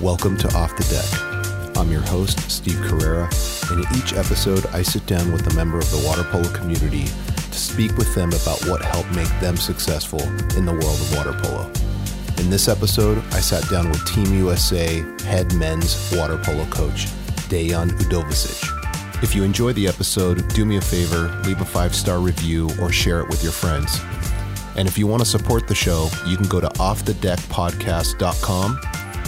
Welcome to Off the Deck. I'm your host, Steve Carrera, and in each episode, I sit down with a member of the water polo community to speak with them about what helped make them successful in the world of water polo. In this episode, I sat down with Team USA head men's water polo coach, Dejan Udovicic. If you enjoy the episode, do me a favor, leave a five star review or share it with your friends. And if you want to support the show, you can go to offthedeckpodcast.com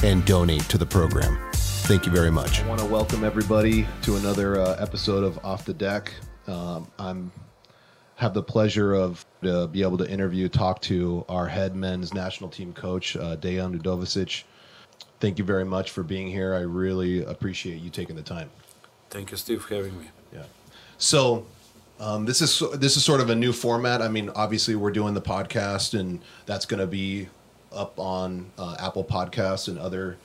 and donate to the program. Thank you very much. I want to welcome everybody to another uh, episode of Off the Deck. Um, I'm have the pleasure of to be able to interview, talk to our head men's national team coach, uh, Dejan Udovicic. Thank you very much for being here. I really appreciate you taking the time. Thank you, Steve, for having me. Yeah. So um, this is this is sort of a new format. I mean, obviously we're doing the podcast, and that's going to be up on uh, Apple Podcasts and other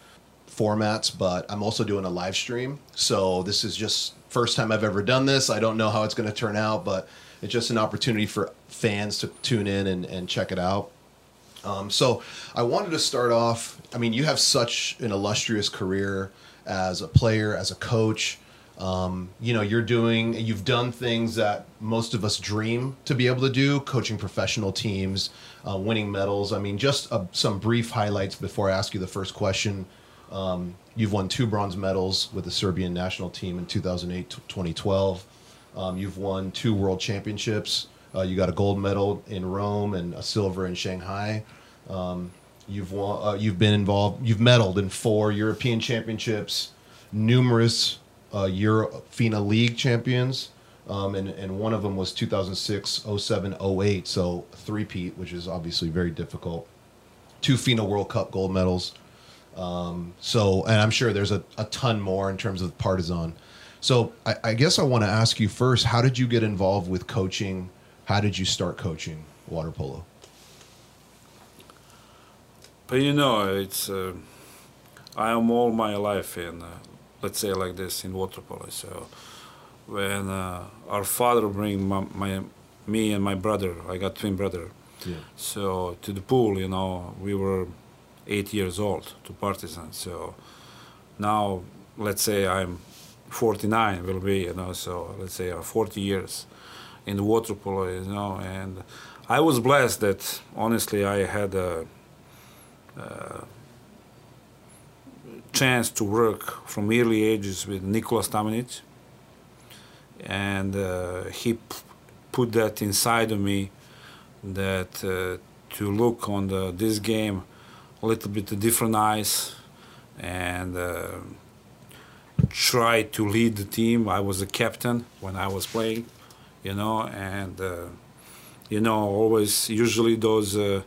formats. But I'm also doing a live stream, so this is just first time I've ever done this. I don't know how it's going to turn out, but it's just an opportunity for fans to tune in and, and check it out. Um, so I wanted to start off. I mean, you have such an illustrious career as a player, as a coach. Um, you know, you're doing, you've done things that most of us dream to be able to do, coaching professional teams, uh, winning medals. I mean, just uh, some brief highlights before I ask you the first question. Um, you've won two bronze medals with the Serbian national team in 2008 2012. Um, you've won two world championships. Uh, you got a gold medal in Rome and a silver in Shanghai. Um, you've won, uh, you've been involved, you've medaled in four European championships, numerous uh, Euro FINA League champions, um, and and one of them was 2006, 07, 08. So three-peat, which is obviously very difficult. Two FINA World Cup gold medals. Um, so, and I'm sure there's a, a ton more in terms of Partizan. So, I, I guess I want to ask you first: How did you get involved with coaching? How did you start coaching water polo? But you know, it's uh, I am all my life in uh, let's say like this in water polo. So when uh, our father bring my, my, me and my brother, I got twin brother. Yeah. So to the pool, you know, we were eight years old to Partizan. So now, let's say I'm 49 will be, you know, so let's say uh, 40 years in the water polo, you know, and I was blessed that honestly I had a, a chance to work from early ages with Nikola Stamenic, and uh, he p- put that inside of me that uh, to look on the, this game a little bit different eyes and uh, try to lead the team. I was a captain when I was playing, you know, and uh, you know always usually those. Uh,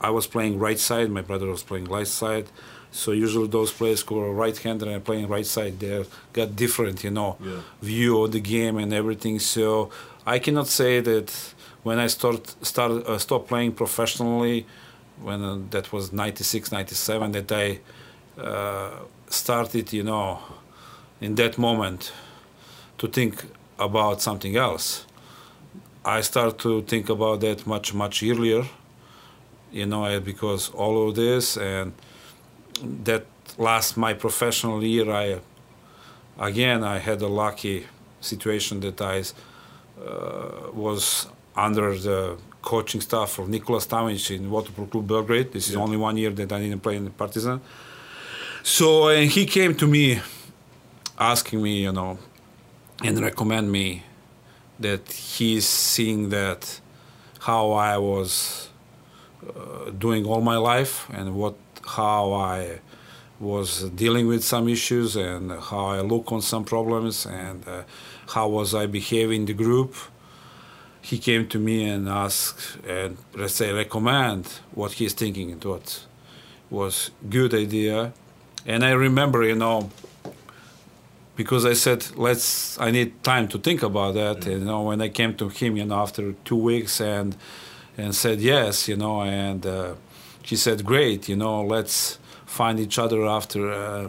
I was playing right side, my brother was playing left side so usually those players who are right-handed and playing right side, they got different, you know, yeah. view of the game and everything. So I cannot say that when I start start uh, stop playing professionally, when uh, that was 96, 97, that I uh, started, you know, in that moment to think about something else. I start to think about that much much earlier, you know, because all of this and that last my professional year, I again I had a lucky situation that I uh, was under the coaching staff of Nikola Stamenic in Waterpolo Club Belgrade. This is yeah. only one year that I didn't play in the Partizan. So and he came to me, asking me, you know, and recommend me that he's seeing that how I was uh, doing all my life and what how I was dealing with some issues and how I look on some problems and uh, how was I behaving in the group. He came to me and asked and let's say recommend what he's thinking and what was good idea. And I remember, you know, because I said let's I need time to think about that. Mm-hmm. And, you know, when I came to him, you know, after two weeks and and said yes, you know, and uh, he said, "Great, you know, let's find each other after uh,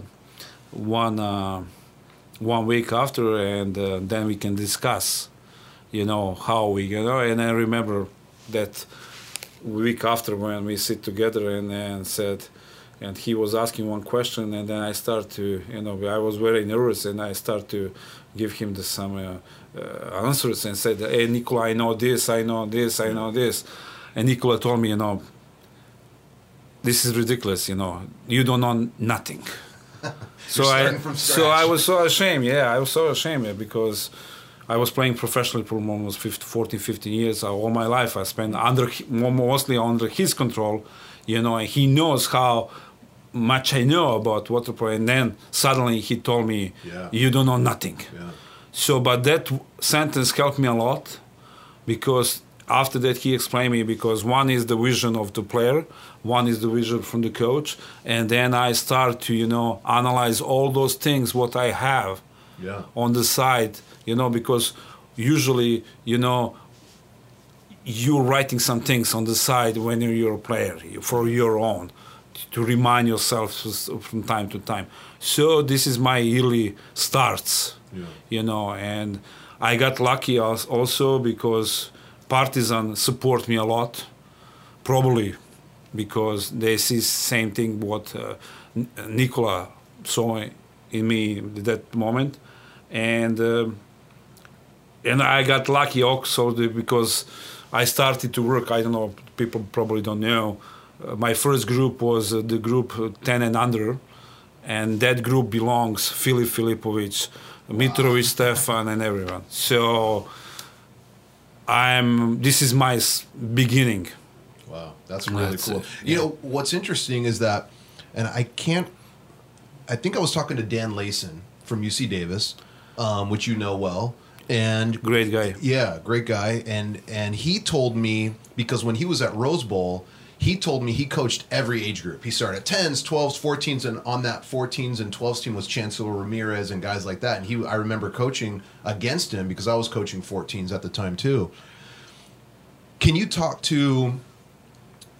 one uh, one week after, and uh, then we can discuss, you know, how we, you know." And I remember that week after when we sit together and, and said, and he was asking one question, and then I start to, you know, I was very nervous, and I start to give him the, some uh, uh, answers and said, "Hey, Nikola, I know this, I know this, I know this," and Nikola told me, you know, this is ridiculous, you know, you don't know nothing. so I, so I was so ashamed. Yeah, I was so ashamed because. I was playing professionally for almost 50, 14, 15 years. Uh, all my life I spent under mostly under his control, you know, and he knows how much I know about water polo. And then suddenly he told me, yeah. "You don't know nothing." Yeah. So, but that sentence helped me a lot because after that he explained me because one is the vision of the player, one is the vision from the coach, and then I start to you know analyze all those things what I have yeah. on the side, you know, because usually you know you're writing some things on the side when you're a player for your own to remind yourself from time to time. So this is my yearly starts, yeah. you know, and I got lucky also because Partizan support me a lot, probably because they see same thing what uh, Nikola saw in me at that moment, and uh, and I got lucky also because I started to work. I don't know, people probably don't know uh, my first group was uh, the group 10 and under, and that group belongs Filip Filipovic, wow. Mitrovic Stefan, and everyone. So I'm. This is my beginning. Wow, that's really that's cool. It. You yeah. know what's interesting is that, and I can't. I think I was talking to Dan Leyson from UC Davis, um, which you know well and great guy yeah great guy and and he told me because when he was at rose bowl he told me he coached every age group. He started at 10s, 12s, 14s, and on that 14s and 12s team was Chancellor Ramirez and guys like that. And he, I remember coaching against him because I was coaching 14s at the time too. Can you talk to,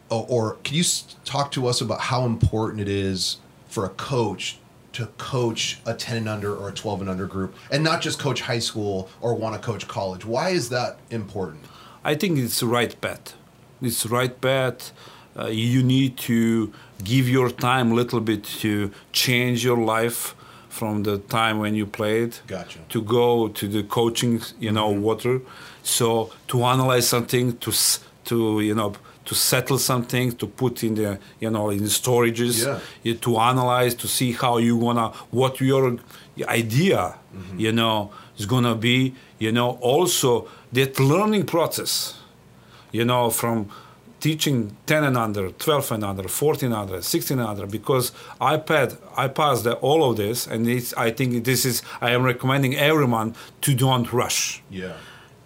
or, can you talk to us about how important it is for a coach to coach a 10 and under or a 12 and under group and not just coach high school or want to coach college? Why is that important? I think it's the right bet it's right bet. Uh, you need to give your time a little bit to change your life from the time when you played gotcha. to go to the coaching you know mm-hmm. water so to analyze something to to you know to settle something to put in the you know in the storages yeah. to analyze to see how you gonna what your idea mm-hmm. you know is gonna be you know also that learning process you know, from teaching 10 and under, 12 and under, 14 and under, 16 and under, because I passed, I passed the, all of this, and I think this is, I am recommending everyone to don't rush. Yeah.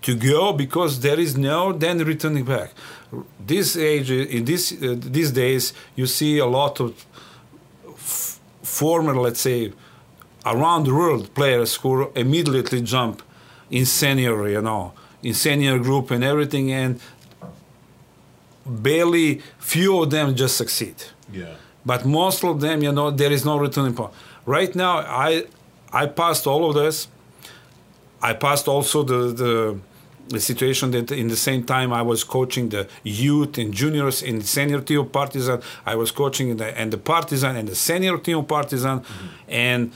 To go because there is no then returning back. This age, in this uh, these days, you see a lot of f- former, let's say, around the world players who immediately jump in senior, you know, in senior group and everything, and barely few of them just succeed. Yeah. But most of them, you know, there is no returning point. Right now, I I passed all of this. I passed also the the, the situation that in the same time I was coaching the youth and juniors in the senior team of Partizan. I was coaching the and the Partizan and the senior team of Partizan, mm-hmm. and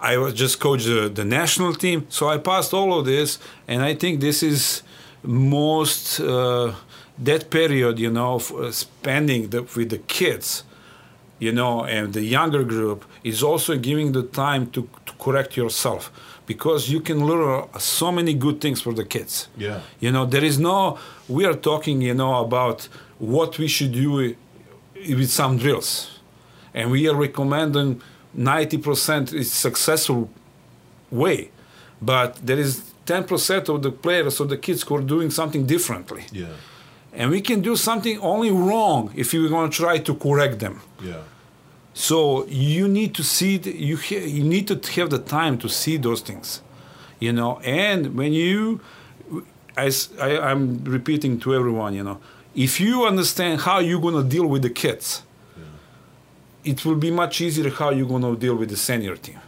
I was just coached the, the national team. So I passed all of this, and I think this is most. Uh, that period, you know, uh, spending the, with the kids, you know, and the younger group is also giving the time to, to correct yourself because you can learn so many good things for the kids. Yeah. You know, there is no, we are talking, you know, about what we should do with some drills. And we are recommending 90% is successful way. But there is 10% of the players or the kids who are doing something differently. Yeah and we can do something only wrong if we're going to try to correct them. Yeah. So you need to see the, you ha- you need to have the time to see those things, you know. And when you, as I, I'm repeating to everyone, you know, if you understand how you're going to deal with the kids, yeah. it will be much easier how you're going to deal with the senior team.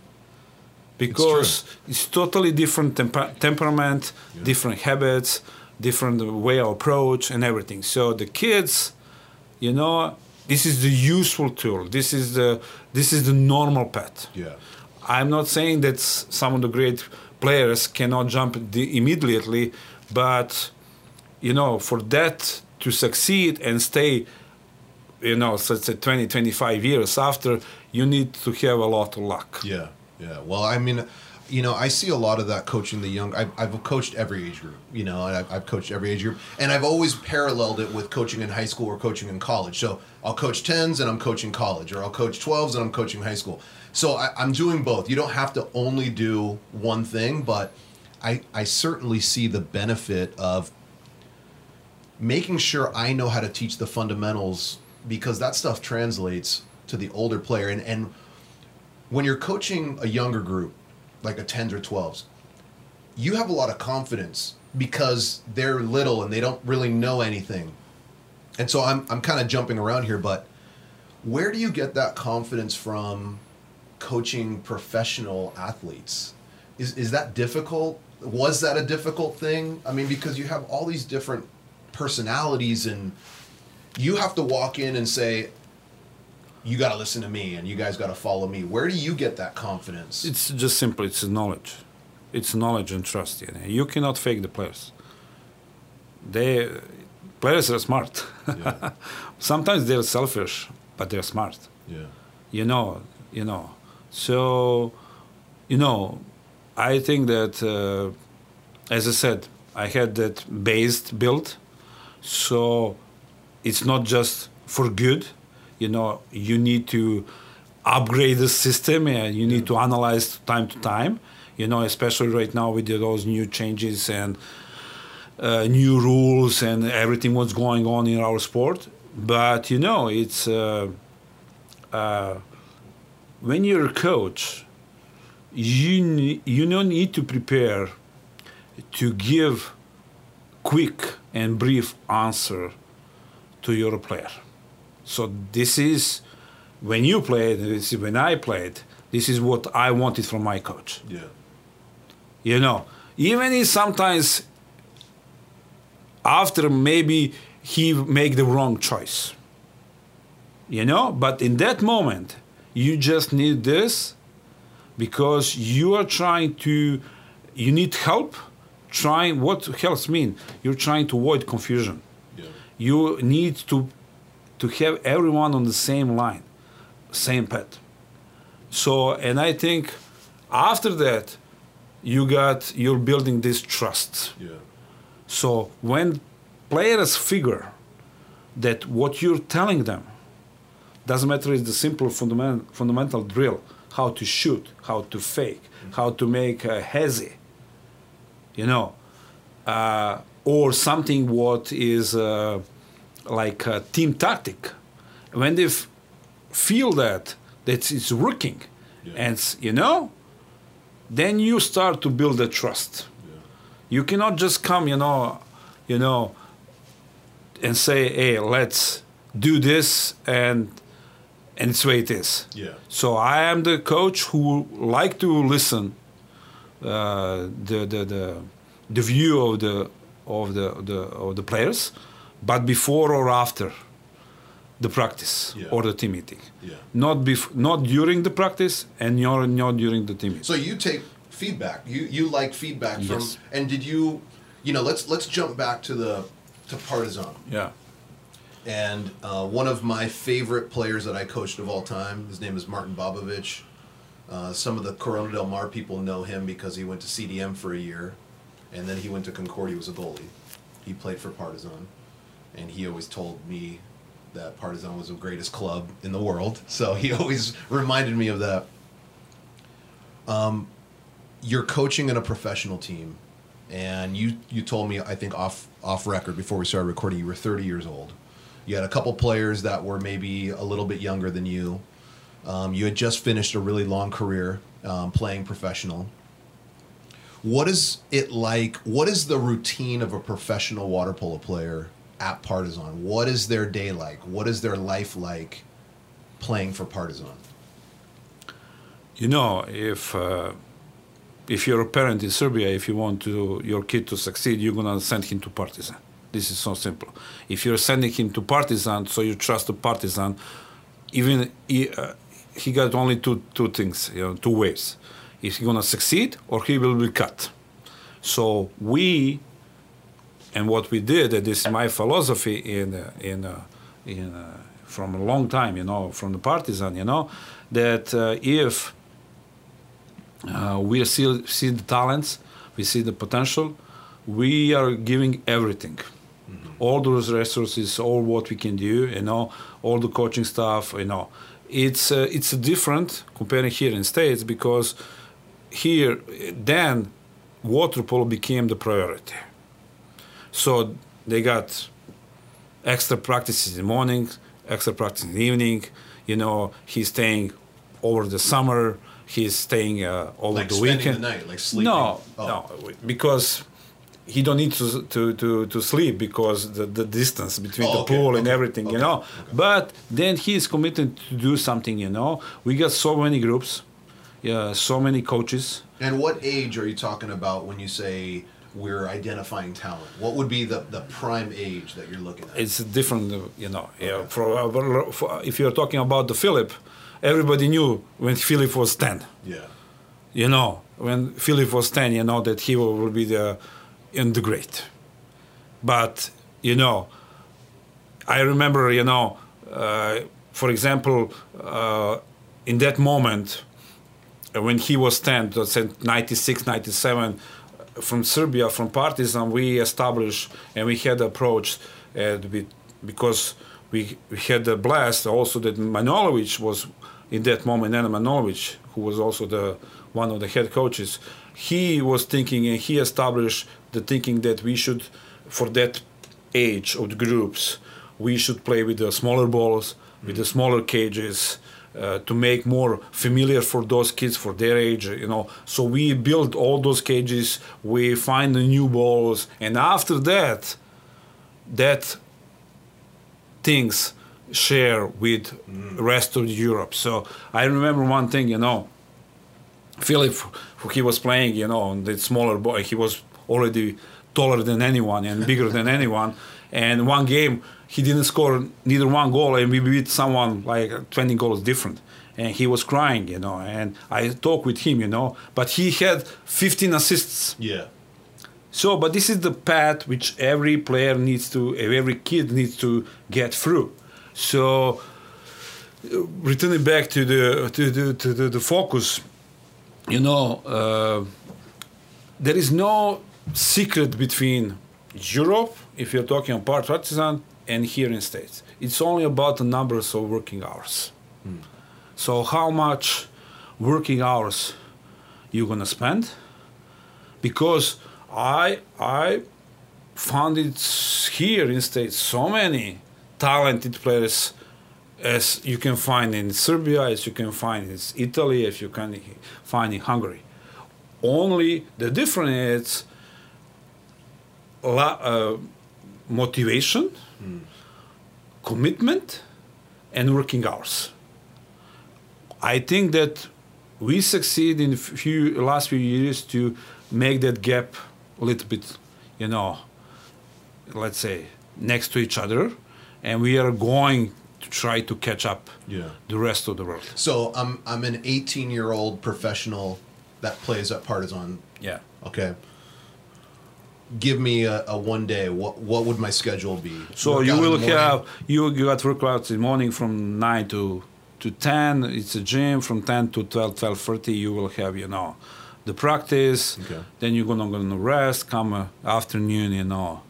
Because it's, it's totally different temper- temperament, yeah. different habits different way of approach and everything. So the kids, you know, this is the useful tool. This is the this is the normal path. Yeah. I'm not saying that some of the great players cannot jump immediately, but you know, for that to succeed and stay, you know, so let's say 20, 25 years after, you need to have a lot of luck. Yeah, yeah. Well, I mean, you know, I see a lot of that coaching the young. I've, I've coached every age group, you know, I've, I've coached every age group, and I've always paralleled it with coaching in high school or coaching in college. So I'll coach tens and I'm coaching college, or I'll coach twelves and I'm coaching high school. So I, I'm doing both. You don't have to only do one thing, but I I certainly see the benefit of making sure I know how to teach the fundamentals because that stuff translates to the older player and and when you're coaching a younger group like a 10s or 12s you have a lot of confidence because they're little and they don't really know anything. And so i'm, I'm kind of jumping around here but where do you get that confidence from coaching professional athletes? Is, is that difficult? Was that a difficult thing? I mean because you have all these different personalities and you have to walk in and say you got to listen to me and you guys got to follow me where do you get that confidence It's just simple. It's knowledge. It's knowledge and trust. You, know. you cannot fake the players. They players are smart. Yeah. Sometimes they're selfish, but they're smart. yeah You know. You know. So, you know, I think that, uh, as I said, I had that based built. So, it's not just for good. You know, you need to upgrade the system and you need to analyze time to time you know especially right now with those new changes and uh, new rules and everything what's going on in our sport. But you know it's uh, uh, when you're a coach you you don't need to prepare to give quick and brief answer to your player so this is when you played, this is when I played. This is what I wanted from my coach. yeah You know, even if sometimes after maybe he make the wrong choice. You know, but in that moment, you just need this because you are trying to, you need help. Trying what helps mean? You're trying to avoid confusion yeah you need to to have everyone on the same line same path so and i think after that you got you're building this trust. Yeah. So when players figure that what you're telling them doesn't matter it's the simple fundamental fundamental drill how to shoot how to fake how to make a hazy you know uh, or something what is uh, like a team tactic. When they f- feel that that it's working Yeah. and you know then you start to build the trust. Yeah. You cannot just come you know you know and say hey let's do this and and it's the way it is. Yeah. So i am the coach who like to listen uh, the, the the the view of the of the, the of the players but before or after the practice Yeah. or the team meeting yeah not bef- not during the practice and not, not during the team meeting So you take feedback. You you like feedback from Yes. and did you you know, let's let's jump back to the to Partizan. yeah And uh, one of my favorite players that I coached of all time, his name is Martin Bobovich. Uh, some of the Corona del Mar people know him because he went to CDM for a year, and then he went to Concordia was a goalie. He played for Partizan, and he always told me that Partizan was the greatest club in the world. So he always reminded me of that. Um, you're coaching in a professional team, and you you told me I think off off record before we started recording you were 30 years old. You had a couple players that were maybe a little bit younger than you. Um, you had just finished a really long career um, playing professional. What is it like? What is the routine of a professional water polo player at Partizan? What is their day like? What is their life like playing for Partizan? You know, if uh, if you're a parent in Serbia, if you want to your kid to succeed, you're gonna send him to Partizan. This is so simple. If you're sending him to Partizan, so you trust the Partizan, even he, uh, he got only two two things, you know, two ways. Is he gonna succeed or he will be cut? So we, and what we did, and this is my philosophy in uh, in uh, in uh, from a long time, you know, from the Partizan, you know, that uh, if uh, we see see the talents, we see the potential, we are giving everything all those resources, all what we can do, you know, all the coaching stuff, you know. It's uh, it's different comparing here in states because here then water polo became the priority. So they got extra practices in the morning, extra practice in the evening. You know, he's staying over the summer. He's staying uh, over Like the weekend. the night, like sleeping. No, Oh. no, because he don't need to to to, to sleep because the, the distance between Oh, the okay, pool and okay, everything, you know. okay. But then he is committed to do something, you know. We got so many groups, yeah, so many coaches. And what age are you talking about when you say we're identifying talent? What would be the, the prime age that you're looking at? It's different, you know. Yeah, for, for, if you're talking about the Filip, everybody knew when Filip was ten. yeah. you know, when Filip was 10, you know, that he will, be the, in the great. But, you know, I remember, you know, uh, for example, uh, in that moment, uh, when he was 10, that's in 96, 97, from Serbia, from Partizan, we established and we had approached, and we, because we, we had the blast also that Manojlovic was in that moment, Nena Manojlovic, who was also the one of the head coaches, he was thinking and he established the thinking that we should, for that age of the groups, we should play with the smaller balls, with the mm. smaller cages, uh, to make more familiar for those kids for their age you know. So we build all those cages we find the new balls and after that that things share with rest of europe. So i remember one thing you know. Filip who he was playing you know the smaller boy he was already taller than anyone and bigger than anyone. And one game he didn't score neither one goal and we beat someone like 20 goals different. And he was crying you know and i talked with him you know but he had 15 assists. Yeah. so but this is the path which every player needs to every kid needs to get through. So uh, returning back to the to the to the, the focus you know uh, there is no secret between Europe, if you're talking about Partizan, and here in States. It's only about the numbers of working hours. So how much working hours you're gonna spend? Because I I found it here in States so many talented players as you can find in Serbia, as you can find in Italy, as you can find in Hungary. Only the difference is la, uh, motivation, commitment, and working hours. I think that we succeed in few last few years to make that gap a little bit, you know, let's say next to each other, and we are going to try to catch up Yeah. the rest of the world. So I'm I'm an 18 year old professional that plays at Partizan. Yeah. Okay. Give me a, a one day. What what would my schedule be? So you will have you you got workouts in the morning from nine to to ten. It's a gym from ten to 12, 12.30 You will have you know the practice. Okay. Then you're gonna gonna rest. Come uh, afternoon, you know,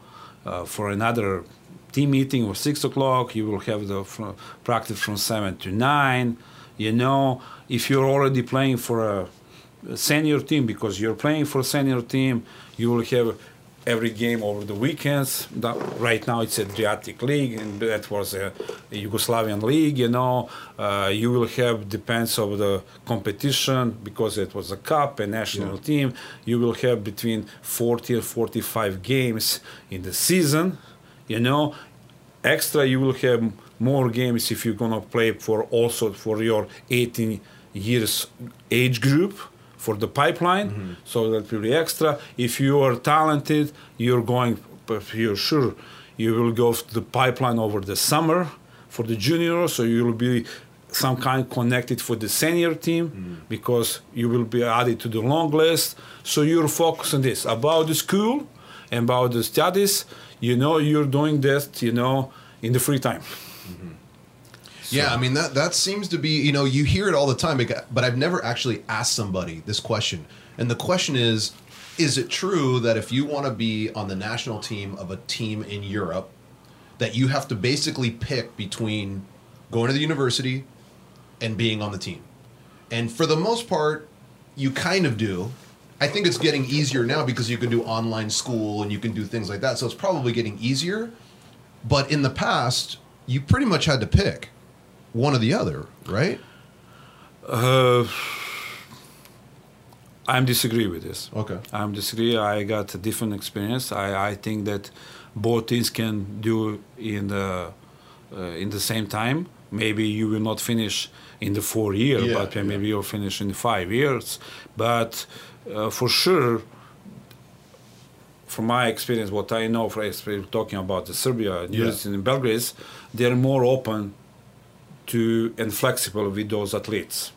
uh, for another team meeting or six o'clock. You will have the fr- practice from seven to nine. You know, if you're already playing for a a senior team because you're playing for a senior team, you will have every game over the weekends. That, right now it's Adriatic League, and that was a, Yugoslavian league. You know, uh, you will have depends of the competition because it was a cup, a national Yeah. team. You will have between 40 and 45 games in the season. You know, extra you will have more games if you're gonna play for also for your 18 years age group for the pipeline so that will be extra if you are talented you're going you're sure you will go to the pipeline over the summer for the juniors, so you will be some kind connected for the senior team Mm. because you will be added to the long list. So you're focused on this about the school and about the studies. You know, you're doing that. You know, in the free time. Yeah, I mean that that seems to be you know you hear it all the time, but I've never actually asked somebody this question, and the question is, is it true that if you want to be on the national team of a team in Europe, that you have to basically pick between going to the university and being on the team, and for the most part, you kind of do. I think it's getting easier now because you can do online school and you can do things like that, so it's probably getting easier. But in the past, you pretty much had to pick one or the other, right? Uh, I'm disagree with this. Okay. I'm disagree. I got a different experience. I, I think that both things can do in the uh, in the same time. Maybe you will not finish in the four year, Yeah, but yeah. maybe you'll finish in five years. But uh, for sure, from my experience, what I know for experience talking about the Serbia and Yeah. university in Belgrade, they're more open to and flexible with those athletes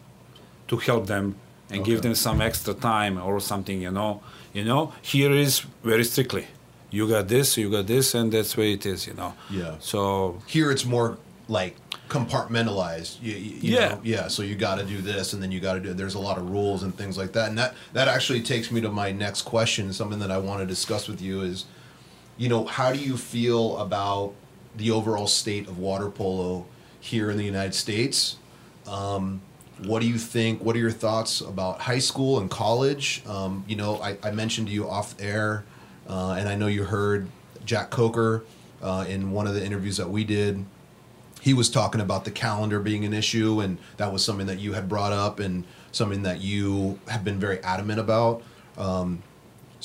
to help them and give them some extra time or something you know you know here is very strictly you got this you got this and that's where it is you know Yeah. so Here it's more like compartmentalized. You, you- you Yeah. know? yeah. So you got to do this, and then you got to do. There's a lot of rules and things like that, and that that actually takes me to my next question. Something that I want to discuss with you is, you know, how do you feel about the overall state of water polo here in the United States? Um, what do you think? What are your thoughts about high school and college? Um, you know, I, I mentioned to you off air, uh, and I know you heard Jack Coker uh, in one of the interviews that we did. He was talking about the calendar being an issue, and that was something that you had brought up, and something that you have been very adamant about. Um,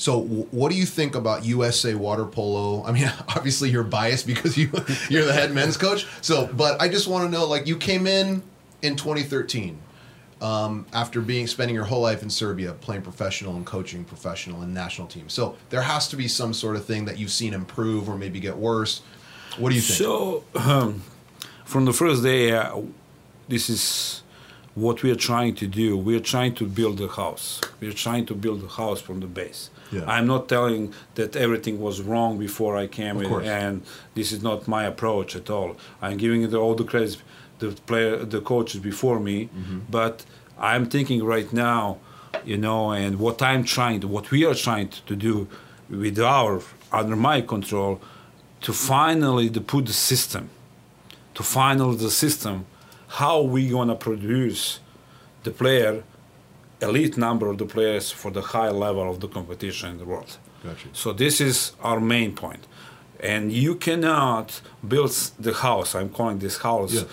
so, what do you think about USA water polo? I mean, obviously you're biased because you you're the head men's coach. So, but I just want to know, like, you came in in 2013 um, after being spending your whole life in Serbia, playing professional and coaching professional and national teams. So, there has to be some sort of thing that you've seen improve or maybe get worse. What do you think? so um, from the first day uh, this is what we are trying to do we are trying to build a house we are trying to build a house from the base Yeah. i'm not telling that everything was wrong before i came Of in course. and this is not my approach at all i'm giving it all the credit the player the coaches before me Mm-hmm. but i'm thinking right now you know and what i'm trying to what we are trying to do with our under my control to finally to put the system to finally the system how we gonna produce the player elite number of the players for the high level of the competition in the world Gotcha. so this is our main point. and you cannot build the house i'm calling this house Yeah.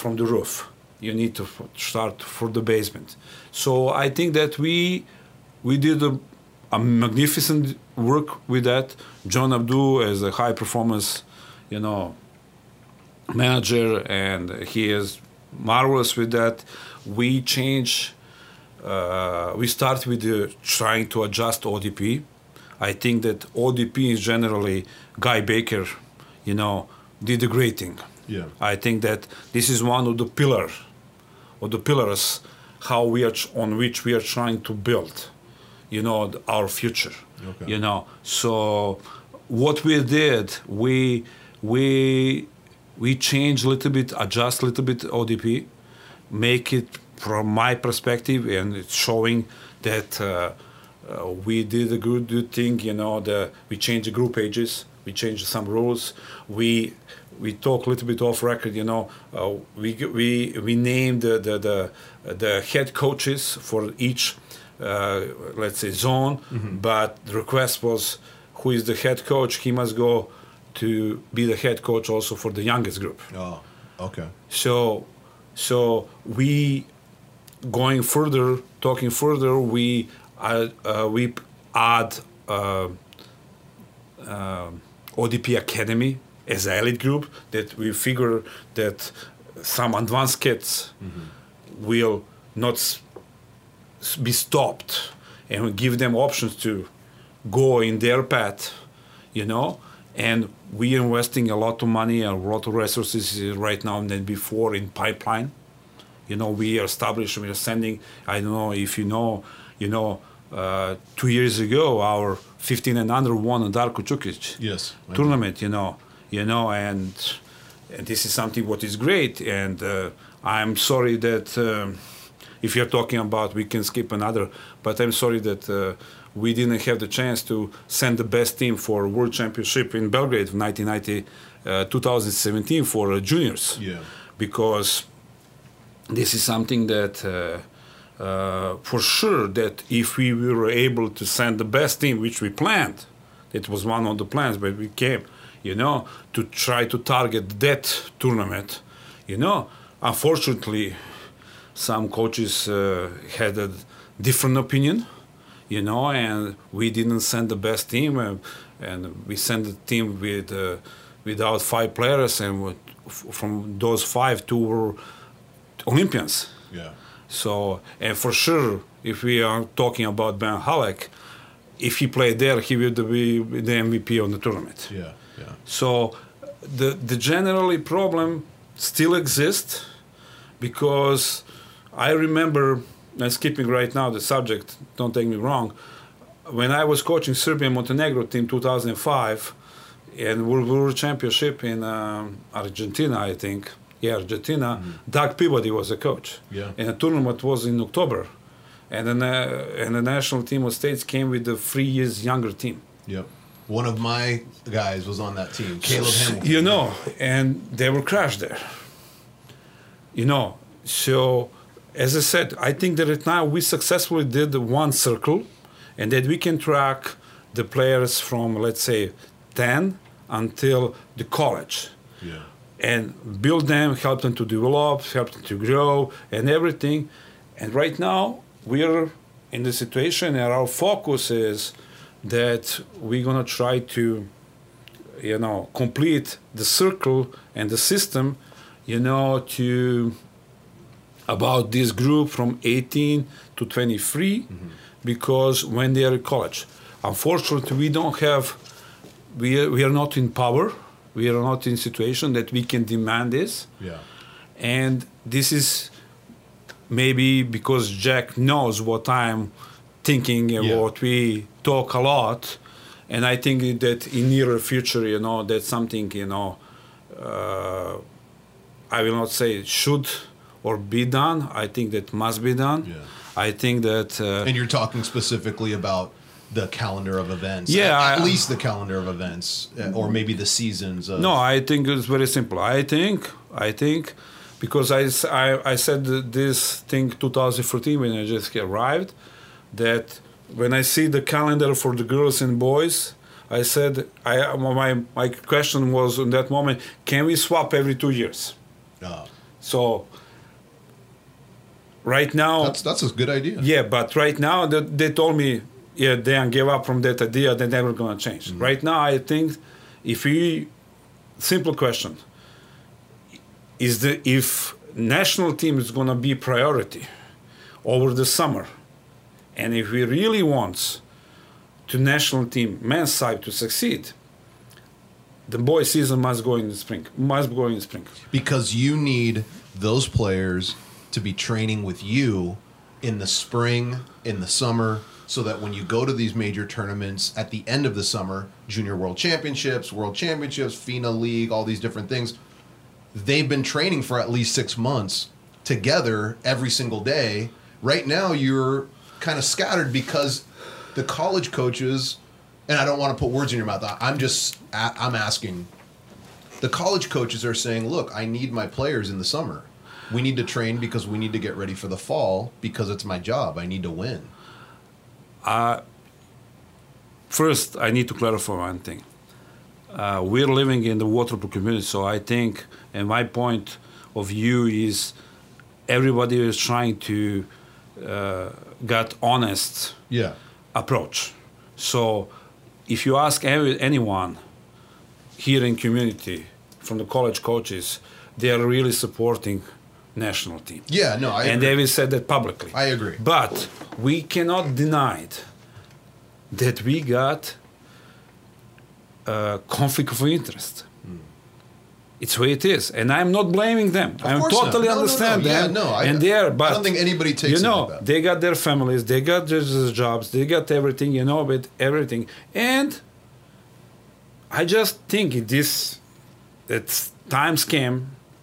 from the roof you need to start for the basement so i think that we we did a, a magnificent work with that John Abdou as a high performance you know manager and he is marvelous with that we change uh, we start with uh, trying to adjust odp i think that odp is generally guy baker you know did a great thing Yeah. i think that this is one of the pillar of the pillars how we are on which we are trying to build you know our future Okay. you know so what we did we we we change a little bit adjust a little bit odp make it from my perspective and it's showing that uh, uh, we did a good, good thing you know the we changed the group ages we changed some rules we we talk a little bit off record you know uh, we we we named the the the, the head coaches for each uh, let's say zone but the request was who is the head coach? He must go to be the head coach also for the youngest group. Oh, okay. so so we going further talking further we uh, uh, we add uh, uh, odp academy as an elite group that we figure that some advanced kids will not be stopped and we give them options to go in their path you know and we investing a lot of money and a lot of resources right now than before in pipeline. You know, we are established. We are sending. I don't know if you know. You know, uh, two years ago, our 15 and under won a Darko Čukić Yes. Tournament. You know, you know, and, and this is something what is great. And uh, I'm sorry that um, if you're talking about, we can skip another. But I'm sorry that uh, we didn't have the chance to send the best team for World Championship in Belgrade 1990, uh, 2017 for uh, juniors. Yeah. Because this is something that. Uh, uh, for sure that if we were able to send the best team which we planned it was one of the plans but we came you know to try to target that tournament you know unfortunately some coaches uh, had a different opinion you know and we didn't send the best team and, and we sent the team with uh, without five players and from those five two were olympians Yeah. so, and for sure, if we are talking about Ben Hallock, if he played there, he would be the MVP of the tournament. Yeah. Yeah. So, the the generally problem still exists because I remember, I'm skipping right now the subject. Don't take me wrong. When I was coaching Serbia Montenegro team 2005, and World World Championship in um, Argentina, I think. Yeah, Argentina. Doug Peabody was a coach. Yeah. And the tournament was in October, and then uh, and the national team of states came with the three years younger team. Yep. One of my guys was on that team, Caleb Hamilton. You know, and they were crashed there. You know, so as I said, I think that right now we successfully did the one circle, and that we can track the players from let's say 10 until the college Yeah. And build them, help them to develop, help them to grow, and everything. And right now, we are in the situation, and our focus is that we're gonna try to, you know, complete the circle and the system, you know, to about this group from 18 to 23, mm-hmm. because when they are in college, unfortunately, we don't have, we are, we are not in power. We are not in situation that we can demand this Yeah. and this is maybe because Jack knows what I'm thinking and Yeah. what we talk a lot, and I think that in near future, you know, that's something you know, uh, I will not say should or be done. I think that must be done. Yeah. I think that uh, And you're talking specifically about the calendar of events. Yeah, At, I- least the calendar of events, uh, or maybe the seasons. Of, No, I think it's very simple. I think, I think, because I, I, I said this thing 2014 when I just arrived, that when I see the calendar for the girls and boys, I said, I my my question was in that moment, can we swap every two years? Uh, So right now, that's that's a good idea. yeah, but right now they, they told me, yeah, then gave up from that idea. They're never gonna change. Mm-hmm. Right now, I think if we, simple question, is the if national team is gonna be priority over the summer, and if we really want to national team men's side to succeed, the boys season must go in the spring. Must go in the spring. because you need those players to be training with you in the spring, in the summer, so that when you go to these major tournaments at the end of the summer, Junior World Championships, World Championships, FINA League, all these different things, they've been training for at least six months together every single day. Right now, you're kind of scattered because the college coaches, and I don't want to put words in your mouth. I'm just, I'm asking the college coaches are saying, "Look, I need my players in the summer. We need to train because we need to get ready for the fall because it's my job. I need to win." First, I need to clarify one thing. Uh, we're living in the water polo community, so I think, and my point of view is, everybody is trying to uh, get honest Yeah. approach. So, if you ask any, anyone here in community from the college coaches, they are really supporting national team, Yeah. No, I and agree. they say that publicly. I agree. But we cannot deny it that we got uh, conflict of interest. It's the way it is, and I'm not blaming them. I course not. totally No, no, no. understand Yeah, them. no, I- and they are, but I don't think anybody takes you know they got their families, they got their jobs, they got everything. You know, with everything, and I just think it is that times came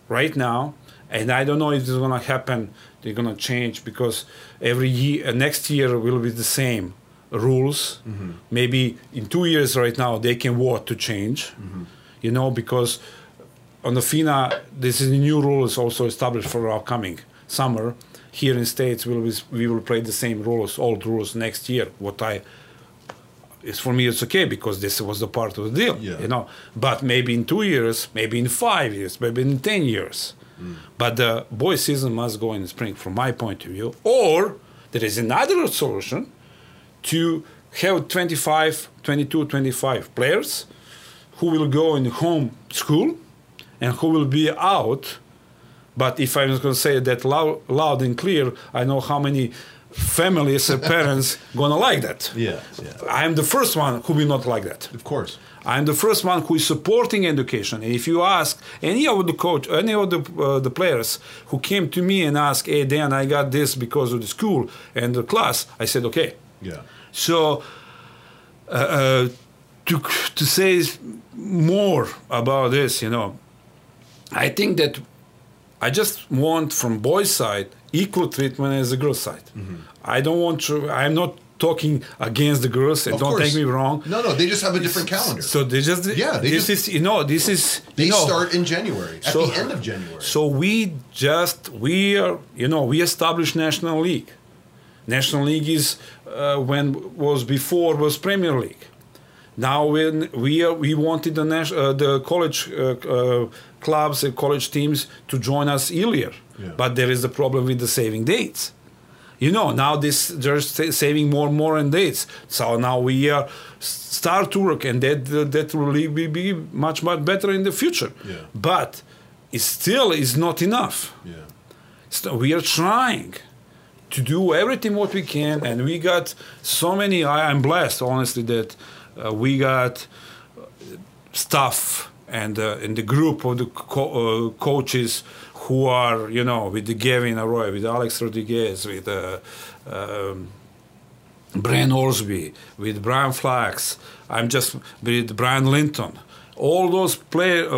right now, and I don't know if it's gonna happen. They're gonna change because every year, uh, next year will be the same rules. Maybe in two years right now they can vote to change. You know, because on the FINA, this is a new rule is also established for our coming summer. Here in States, we'll, we will play the same rules, old rules next year. What I is for me it's okay because this was the part of the deal Yeah. you know but maybe in two years maybe in five years maybe in 10 years but the boys season must go in the spring from my point of view or there is another solution to have 25 22 25 players who will go in home school and who will be out but if I'm going to say that loud, loud and clear, I know how many families and parents gonna like that. Yeah, yeah. I am the first one who will not like that. Of course. I'm the first one who is supporting education. And if you ask any of the coach, any of the uh, the players who came to me and asked, "Hey Dan, I got this because of the school and the class," I said, "Okay." Yeah. So uh, uh, to to say more about this, you know, I think that I just want from boys' side equal treatment as a girls' side. I don't want to. I'm not talking against the girls. and Of don't course. take me wrong. No, no, they just have a different calendar. So they just Yeah, they this just- is you know this is they you know, start in January, at So- the end of January. so we just we are you know we established national league. National league is uh, when was before was Premier League. Now when we are, we wanted the nas- uh, the college uh, uh, clubs and college teams to join us earlier, Yeah. but there is a problem with the saving dates. You know now this they're saving more and more in dates. So now we are start to work, and that that will be, be much much better in the future. Yeah. But it still is not enough. yeah. So we are trying to do everything what we can, and we got so many. I, I'm blessed, honestly, that uh, we got uh, staff and uh, in the group of the co- uh, coaches who are, you know, with the Gavin Arroyo, with Alex Rodriguez, with uh, um, Brian Orsby, with Brian Flax. I'm just with Brian Linton. All those players uh,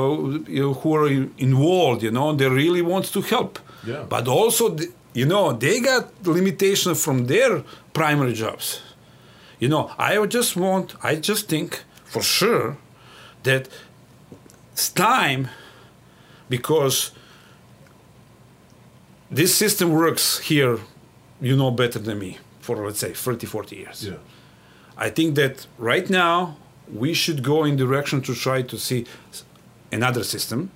you know, who are involved, you know, they really want to help. Yeah. But also, you know, they got limitation from their primary jobs. You know, I just want, I just think for sure that it's time because this system works here, you know better than me, for let's say 30, 40 years. Yeah. I think that right now we should go in direction to try to see another system.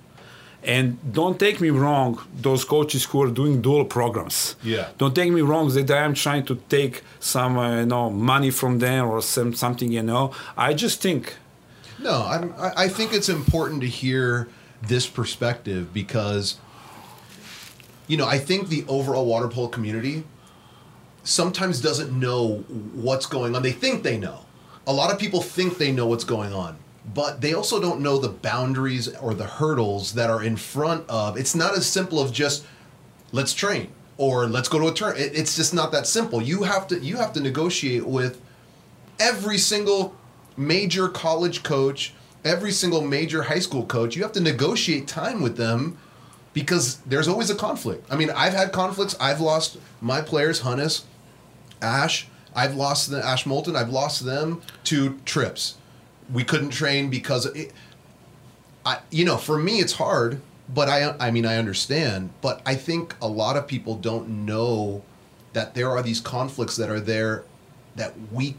And don't take me wrong, those coaches who are doing dual programs. Yeah. Don't take me wrong that I am trying to take some, uh, you know, money from them or some something, you know. I just think No, I'm, I I think it's important to hear this perspective because, you know, I think the overall water polo community sometimes doesn't know what's going on. They think they know. A lot of people think they know what's going on, but they also don't know the boundaries or the hurdles that are in front of. It's not as simple as just let's train or let's go to a turn. It, it's just not that simple. You have to you have to negotiate with every single major college coach, every single major high school coach, you have to negotiate time with them because there's always a conflict. I mean, I've had conflicts. I've lost my players, Hannes, Ash. I've lost the Ash Moulton. I've lost them to trips. We couldn't train because it, I, you know, for me it's hard, but I, I mean, I understand. But I think a lot of people don't know that there are these conflicts that are there that we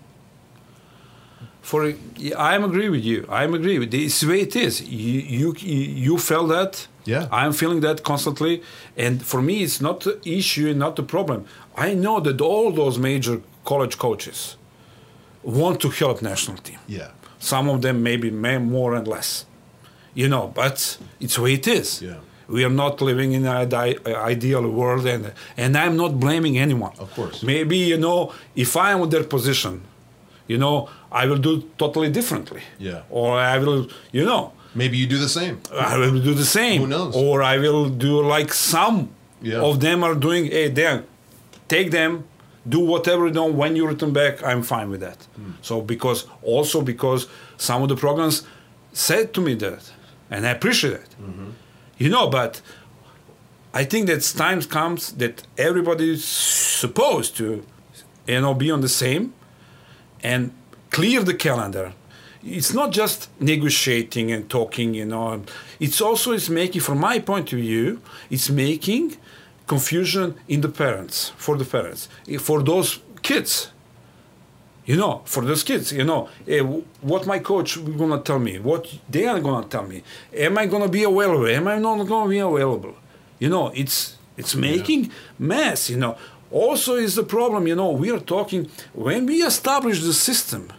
for I'm agree with you. I'm agree with this. way it is. You you you felt that. Yeah. I'm feeling that constantly, and for me, it's not the issue, and not the problem. I know that all those major college coaches want to help national team. yeah Some of them maybe may more and less, you know. But it's the way it is. Yeah. We are not living in an ideal world, and and I'm not blaming anyone. Of course. Maybe you know if I am in their position, you know, I will do totally differently. Yeah. Or I will, you know, Maybe you do the same. I will do the same. Who knows? Or I will do like some Yeah. of them are doing. Hey, Dan, take them, do whatever you know. When you return back, I'm fine with that. Hmm. So because also because some of the programs said to me that, and I appreciate it. Mm-hmm. You know, but I think that times comes that everybody is supposed to, you know, be on the same and clear the calendar. It's not just negotiating and talking, you know. It's also it's making, from my point of view, it's making confusion in the parents for the parents for those kids. You know, for those kids, you know, eh, what my coach gonna tell me, what they are gonna tell me. Am I gonna be available? Am I not gonna be available? You know, it's it's making mess. You know, also is the problem. You know, we are talking when we establish the system,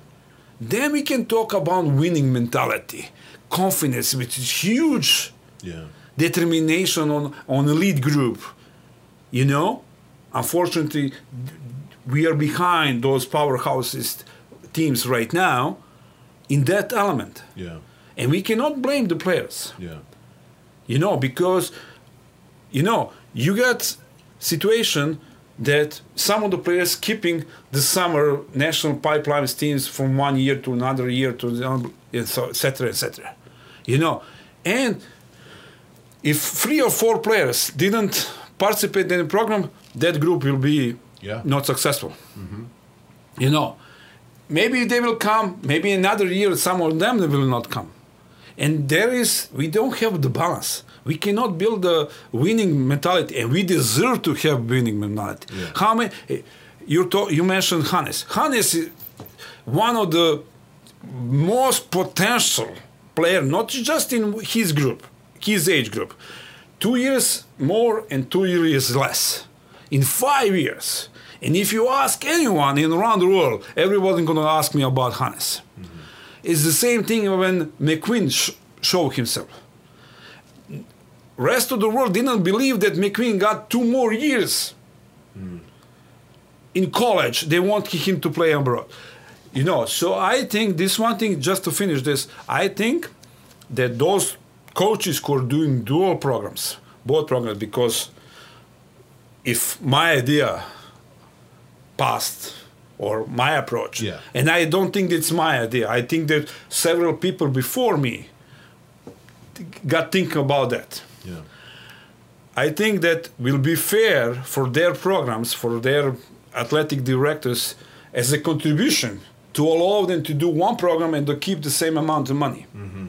then we can talk about winning mentality, confidence, which is huge Yeah. determination on on elite group. You know, unfortunately, we are behind those powerhouses teams right now in that element, Yeah. and we cannot blame the players. Yeah. You know, because you know you got situation that some of the players keeping the summer national pipelines teams from one year to another year to the other, and so et cetera. You know, and if three or four players didn't participate in the program, that group will be Yeah. not successful. Mm-hmm. You know, maybe they will come. Maybe another year, some of them will not come. And there is, we don't have the balance. We cannot build a winning mentality, and we deserve to have winning mentality. Yeah. How many? Eh, you talk, you mentioned Hannes. Hannes is one of the most potential player, not just in his group, his age group. Two years more and two years less. In five years. And if you ask anyone in around the world, everybody's going to ask me about Hannes. Mm-hmm. It's the same thing when McQueen sh- showed himself. Rest of the world didn't believe that McQueen got two more years in college. They want him to play abroad. You know, so I think this one thing, just to finish this, I think that those coaches who are doing dual programs, both programs, because if my idea passed or my approach, Yeah. and I don't think it's my idea, I think that several people before me got thinking about that. Yeah. I think that will be fair for their programs, for their athletic directors, as a contribution to allow them to do one program and to keep the same amount of money. Mm-hmm.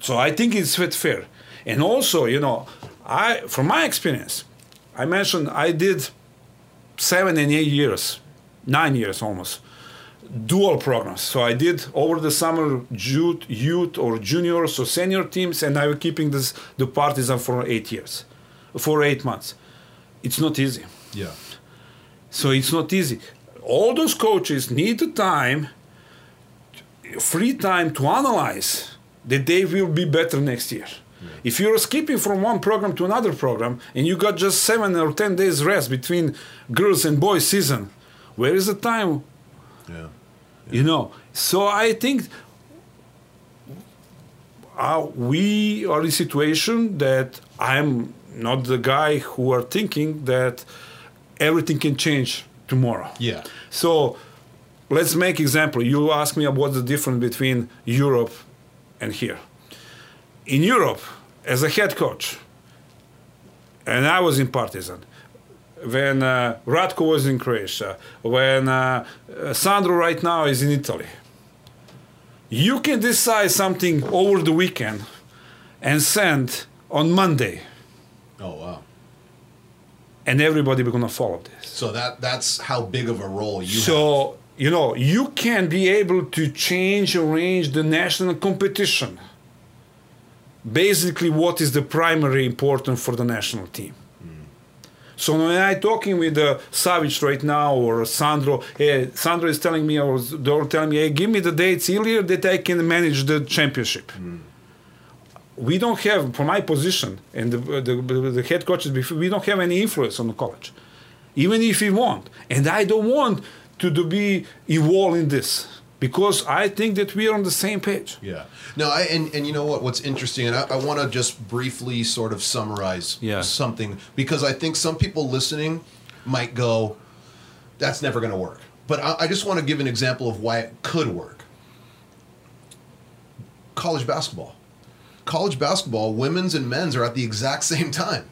So I think it's fair. And also, you know, I from my experience, I mentioned I did seven and eight years, nine years almost, dual programs. So I did over the summer youth, youth or juniors or senior teams, and I was keeping this the Partizan for eight years, for eight months. It's not easy. Yeah. So it's not easy. All those coaches need the time, free time to analyze that they will be better next year. If you're skipping from one program to another program and you got just seven or ten days rest between girls and boys season, where is the time? Yeah. You know. So I think uh, we are in a situation that I'm not the guy who are thinking that everything can change tomorrow. Yeah. So let's make example. You ask me what's the difference between Europe and here. In Europe, as a head coach, and I was in Partizan, when uh, Ratko was in Croatia, when uh, Sandro right now is in Italy, you can decide something over the weekend and send on Monday, Oh wow. and everybody will gonna follow this. So that that's how big of a role you have. so you know you can be able to change arrange the national competition basically what is the primary important for the national team so when i'm talking with uh, Savic right now or sandro eh, sandro is telling me or they're telling me hey give me the dates earlier that i can manage the championship. We don't have from my position and the, the, the head coaches we don't have any influence on the college even if we want. And i don't want to, to be involved in this because I think that we are on the same page. Yeah. No, I, and, and you know what? What's interesting, and I, I want to just briefly sort of summarize Yeah. something because I think some people listening might go, that's never going to work. But I, I just want to give an example of why it could work. College basketball. College basketball, women's and men's are at the exact same time.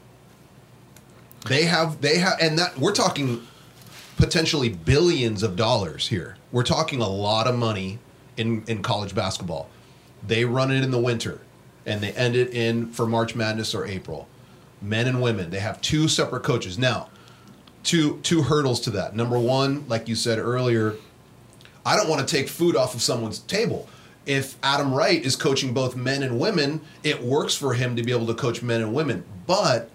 They have, they have, and that we're talking potentially billions of dollars here. We're talking a lot of money in, in college basketball. They run it in the winter and they end it in for March Madness or April. Men and women, they have two separate coaches. Now, two two hurdles to that. Number one, like you said earlier, I don't want to take food off of someone's table. If Adam Wright is coaching both men and women, it works for him to be able to coach men and women. But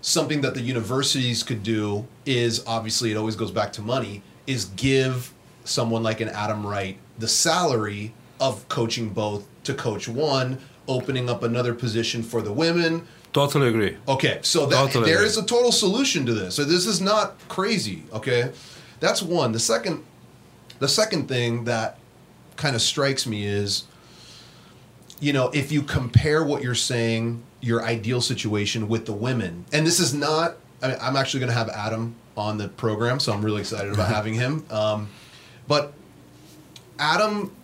something that the universities could do is obviously it always goes back to money is give someone like an Adam Wright the salary of coaching both to coach one, opening up another position for the women. Totally agree. Okay, so that Totally there agree. is a total solution to this. So this is not crazy, okay? That's one. The second the second thing that kind of strikes me is you know, if you compare what you're saying, your ideal situation with the women, and this is not, I mean, I'm actually going to have Adam on the program, so I'm really excited about having him. Um, but Adam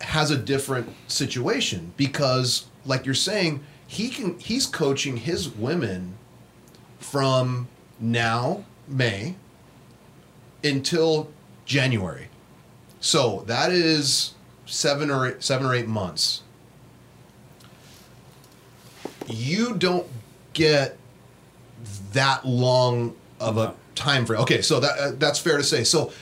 has a different situation because, like you're saying, he can he's coaching his women from now May until January. So that is seven or eight, seven or eight months. You don't get that long of a time frame. Okay, so that uh, that's fair to say. So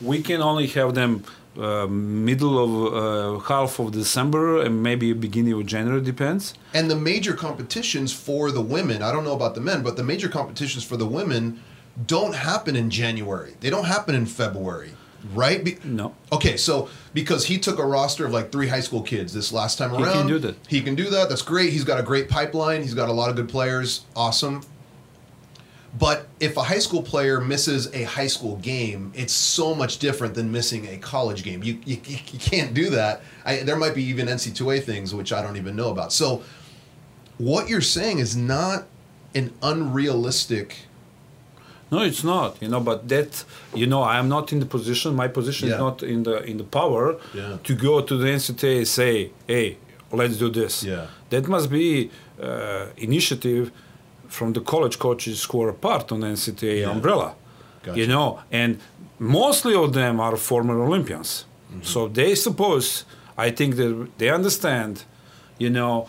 We can only have them uh, middle of uh, half of December and maybe beginning of January depends. and the major competitions for the women, I don't know about the men, but the major competitions for the women don't happen in January. They don't happen in February, right? Be- No. Okay, so because he took a roster of like three high school kids this last time around, He can do that. He can do that. That's great. He's got a great pipeline. He's got a lot of good players. Awesome. But if a high school player misses a high school game, it's so much different than missing a college game. You you, you can't do that. I, there might be even NCAA things which I don't even know about. So what you're saying is not an unrealistic. No, it's not. You know, but that you know, I am not in the position. My position Yeah. is not in the in the power Yeah. to go to the NCAA and say, "Hey, let's do this." Yeah. That must be uh, initiative from the college coaches who are part on the NCAA Yeah. umbrella. Gotcha. You know, and mostly of them are former Olympians. Mm-hmm. So they suppose, I think that they understand, you know,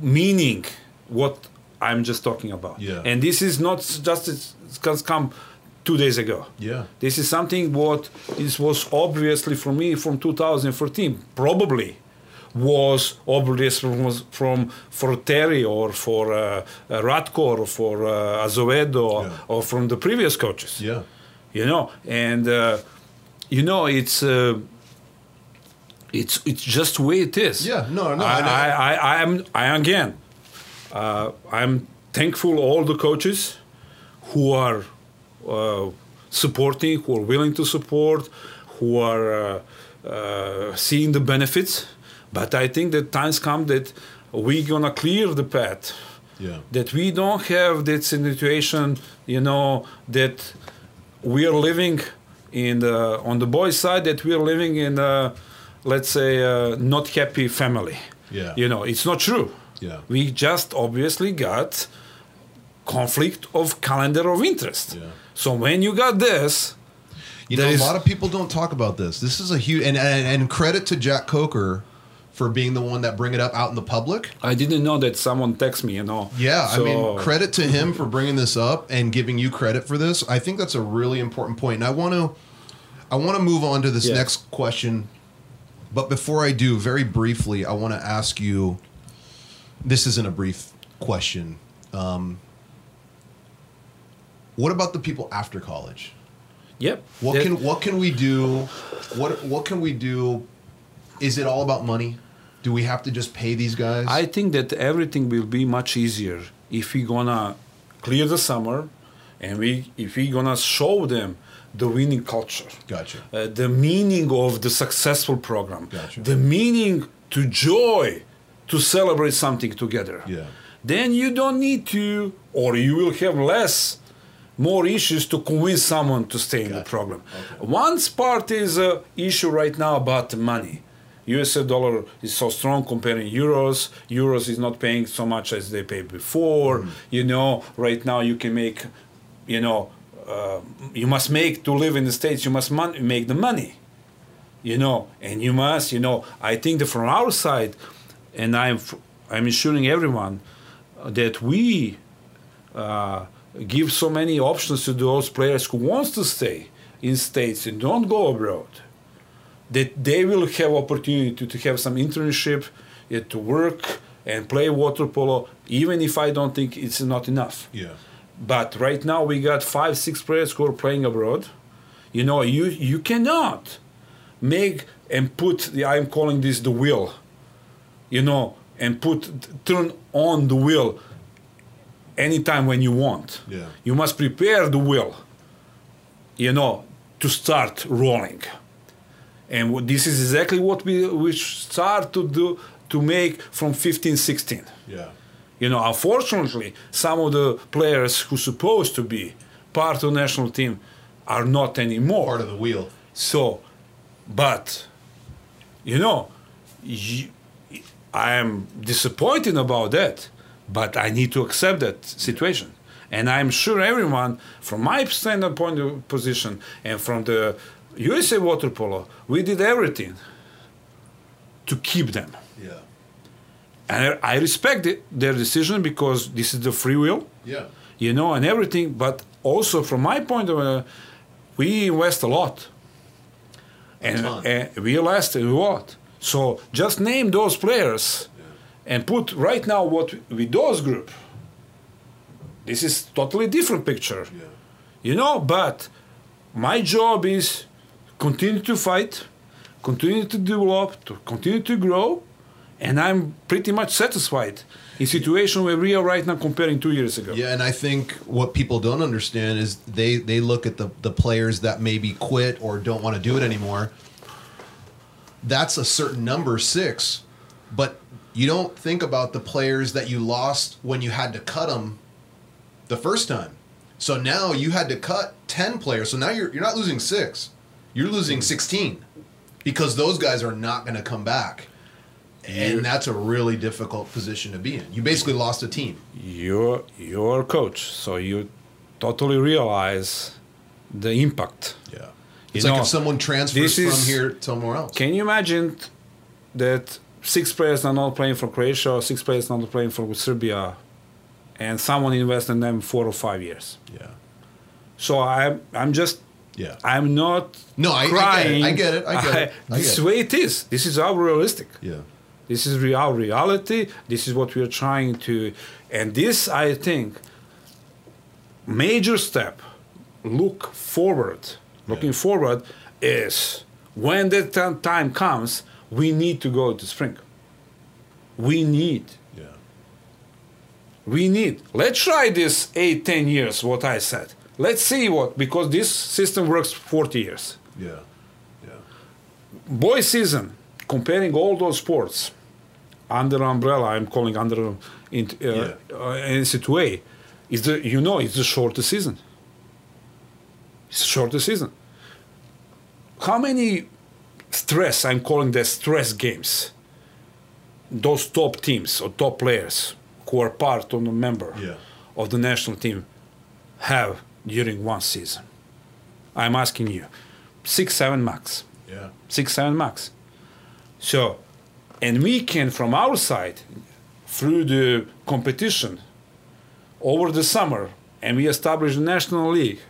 meaning what I'm just talking about. Yeah. And this is not just it's it's come two days ago. Yeah. This is something what this was obviously for me from 2014. Probably was obvious from from for Terry or for uh, uh, Ratko or for uh, Azevedo Yeah. or from the previous coaches Yeah. you know and uh, you know it's uh, it's it's just the way it is Yeah, no, no, i I i i, am i again uh, i'm thankful all the coaches who are uh, supporting who are willing to support who are uh, uh, seeing the benefits but i think that times come that we're gonna clear the path Yeah. that we don't have that situation, you know, that we are living in the on the boys' side that we are living in, a, let's say, a not happy family. Yeah. You know, it's not true. Yeah. We just obviously got conflict of calendar of interest. Yeah. So when you got this, You know, a lot of people don't talk about this. This is a huge and, and and credit to Jack Coker for being the one that bring it up out in the public. I didn't know that someone text me, you know. Yeah, I mean, credit to him for bringing this up and giving you credit for this. I think that's a really important point. And I want to, I want to move on to this Yeah. next question, but before I do, very briefly, I want to ask you. This isn't a brief question. Um, what about the people after college? Yep. What can what can we do? What what can we do? Is it all about money? Do we have to just pay these guys? I think that everything will be much easier if we gonna clear the summer, and we if we gonna show them the winning culture. Gotcha. Uh, the meaning of the successful program. Gotcha. The meaning to joy to celebrate something together. Yeah. Then you don't need to, or you will have less, more issues to convince someone to stay in the program. Okay. One part is a issue right now about money. US dollar is so strong comparing euros. Euros is not paying so much as they paid before. Mm-hmm. You know, right now you can make, you know, uh, you must make to live in the states. You must mon- make the money. You know, and you must. You know, I think that from our side, and I'm I'm assuring everyone uh, that we uh, give so many options to those players who wants to stay in states and don't go abroad that they will have opportunity to, to have some internship uh, to work and play water polo even if i don't think it's not enough Yeah. but right now we got five six players who are playing abroad you know you you cannot make and put the i'm calling this the wheel you know and put turn on the wheel anytime when you want Yeah. you must prepare the wheel you know to start rolling and this is exactly what we we start to do to make from 15 16 Yeah. you know, unfortunately, some of the players who supposed to be part of national team are not anymore. Part of the wheel. So, but you know, you, I am disappointed about that, but I need to accept that situation. And I'm sure everyone, from my standpoint of position and from the USA water polo, we did everything to keep them. Yeah. And I respect it, their decision because this is the free will, Yeah. you know, and everything. But also, from my point of view, we invest a lot. And, and we invest a lot. So just name those players and put right now what with those group. This is totally different picture. Yeah. You know, but my job is continue to fight, continue to develop, to continue to grow, and I'm pretty much satisfied in situation where we are right now comparing two years ago. Yeah, and I think what people don't understand is they they look at the the players that maybe quit or don't want to do it anymore. That's a certain number six, but you don't think about the players that you lost when you had to cut them the first time. So now you had to cut ten players. So now you're you're not losing six, you're losing sixteen, because those guys are not going to come back. And that's a really difficult position to be in. You basically lost a team. You're you're a coach, so you totally realize the impact. Yeah. You It's like know, if someone transfers from is- here somewhere else. Can you imagine that six players are not playing for Croatia, or six players are not playing for Serbia, and someone invests in them four or five years? yeah. So I'm I'm just Yeah. I'm not No, I- I get it. I get it. I get it. I this get it. way it is. This is how realistic. Yeah. This is real reality. This is what we are trying to, and this I think major step. Look forward. Looking forward is when that ti- time comes, we need to go to spring. We need. Yeah. We need. Let's try this eight, ten years. What I said. Let's see what because this system works forty years. Yeah. Yeah. boy season comparing all those sports under umbrella i'm calling under in, uh, Yeah. uh, NCAA is the you know it's the shortest season it's the shortest season how many stress i'm calling the stress games those top teams or top players who are part of the member Yeah. of the national team have during one season i'm asking you six seven max Yeah. six seven max so and we can from our side through the competition over the summer and we establish the national league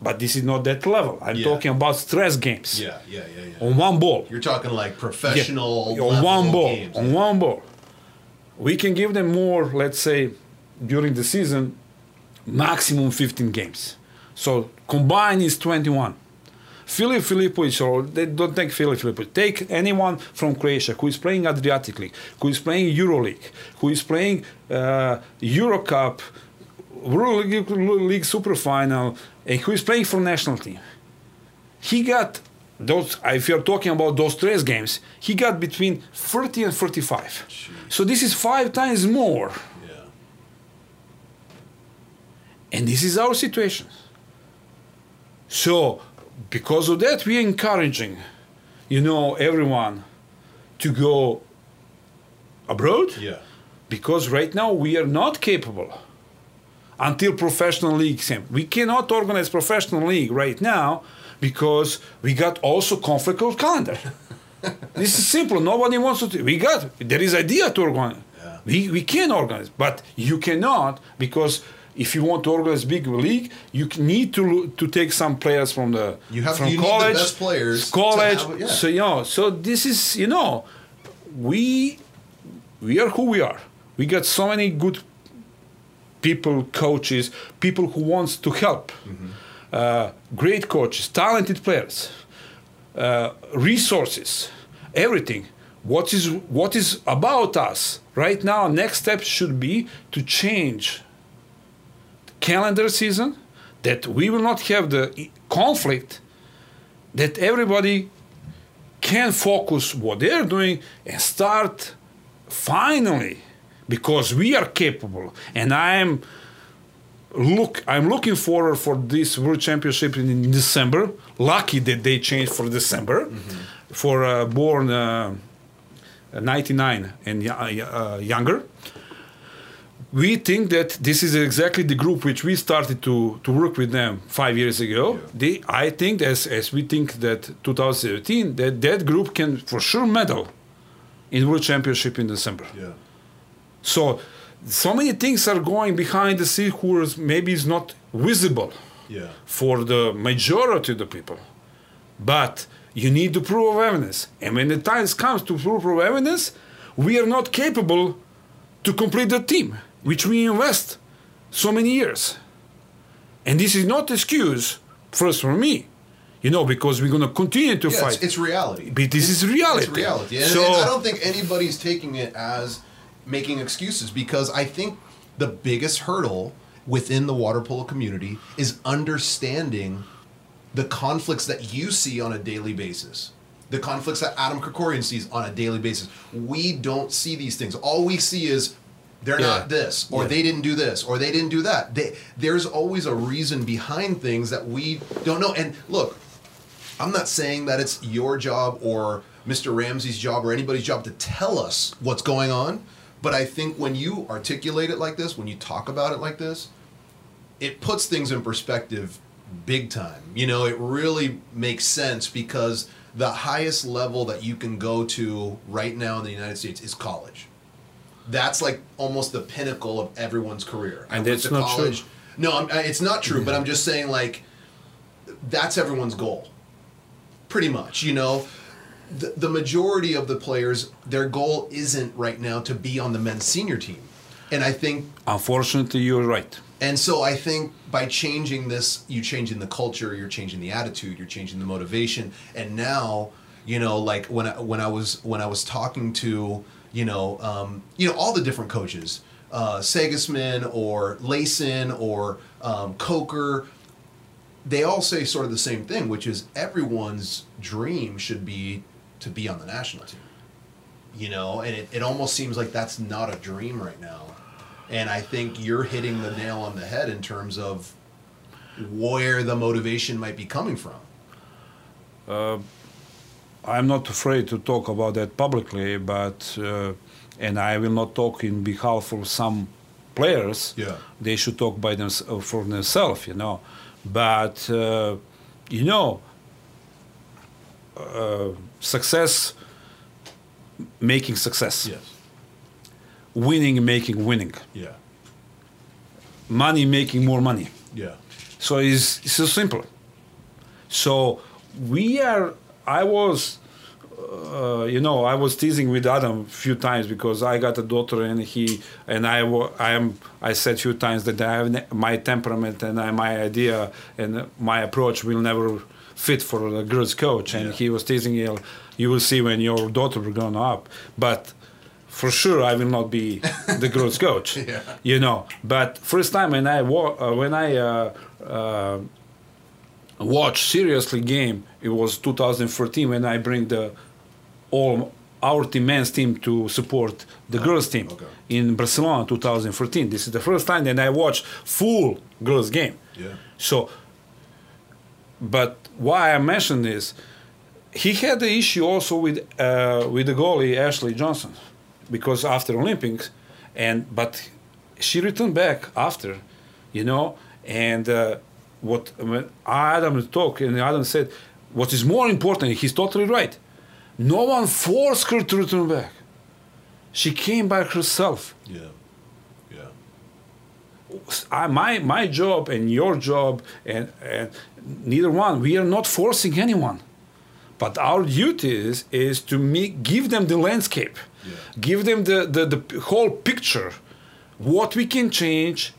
but this is not that level i'm Yeah. talking about stress games Yeah. Yeah. Yeah. Yeah. on one ball You're talking like professional Yeah, on one ball games. on one ball we can give them more let's say during the season maximum 15 games so combined is 21 Filip Filipovic, or they don't take Filip Filipovic, take anyone from Croatia who is playing Adriatic League, who is playing EuroLeague, who is playing uh, Eurocup, World League, League Super Final, and who is playing for national team. he got those. If you're talking about those tres games, he got between 30 and 45. So this is five times more. Yeah. And this is our situation. So, because of that, we're encouraging, you know, everyone to go abroad. Yeah. Because right now we are not capable until professional league came. We cannot organize professional league right now because we got also conflict of calendar. this is simple. Nobody wants to. We got there is idea to organize. Yeah. We we can organize, but you cannot because if you want to organize big league, you need to to take some players from the You have- from you college, best players college. have yeah. So you know, so this is you know, we we are who we are. We got so many good people, coaches, people who wants to help, uh, great coaches, talented players, uh, resources, everything. What is what is about us right now? Next step should be to change calendar season that we will not have the conflict that everybody can focus what they're doing and start finally because we are capable. And i'm look i'm looking forward for this world championship in december. Lucky that they changed for december. For uh, born uh, 99 and uh, younger we think that this is exactly the group which we started to, to work with them five years ago. They, I think, as, as we think that 2017, that that group can for sure medal in World Championship in December. Yeah. So, so many things are going behind the scenes who is maybe is not visible Yeah. for the majority of the people. But you need the proof of evidence. And when the time comes to of evidence, we are not capable to complete the team, which we invest so many years. And this is not excuse, first for me, you know, because we're going to continue to Yeah, fight. it's, it's reality. but this is reality. It's reality. And, So, and I don't think anybody's taking it as making excuses because I think the biggest hurdle within the water polo community is understanding the conflicts that you see on a daily basis. The conflicts that Adam Krikorian sees on a daily basis. We don't see these things. All we see is they're Yeah. not this, or Yeah. they didn't do this, or they didn't do that. They, there's always a reason behind things that we don't know. And look, I'm not saying that it's your job or Mr. Ramsey's job or anybody's job to tell us what's going on, but I think when you articulate it like this, when you talk about it like this, it puts things in perspective big time. You know, it really makes sense because the highest level that you can go to right now in the United States is college. That's like almost the pinnacle of everyone's career. And to not true. No, I'm, I- it's not true, but I'm just saying like that's everyone's goal. Pretty much, you know. The, the majority of the players, their goal isn't right now to be on the men's senior team. And I think unfortunately, you're right. and so I think by changing this, you're changing the culture, you're changing the attitude, you're changing the motivation, and now, you know, like when I, when I was when I was talking to, you know, um, you know, all the different coaches, uh, or Leyson or um, Coker, they all say sort of the same thing, which is everyone's dream should be to be on the national team. You know, and it, it almost seems like that's not a dream right now. And I think you're hitting the nail on the head in terms of where the motivation might be coming from. I'm not afraid to talk about that publicly, but uh, and I will not talk in behalf of some players. Yeah. They should talk by them for themselves, you know. But uh, you know, uh, success making success, Yes. winning making winning, Yeah. money making more money. Yeah. So it's, it's so simple. So we are. I was, uh, you know, I was teasing with Adam a few times because I got a daughter and he and I. I am. I said a few times that I have my temperament and I, my idea and my approach will never fit for a girls coach. And Yeah. he was teasing me. You will see when your daughter will grow up, but. For sure, I will not be the girls' coach. Yeah. You know, but first time when I wa- uh, when I uh, uh, watch seriously game, it was 2014 when I bring the all our team men's team to support the girls team okay. in Barcelona 2014. This is the first time that I watched full girls game. Yeah. So, but why I mentioned this, he had the issue also with uh, with the goalie Ashley Johnson, because after Olympics, and but she returned back after, you know, and uh, what when Adam talked and Adam said, what is more important, he's totally right. No one forced her to return back. She came by herself. Yeah. Yeah. I, my my job and your job and, and neither one we are not forcing anyone but our duty is, is to make, give them the landscape Yeah. give them the, the, the whole picture what we can change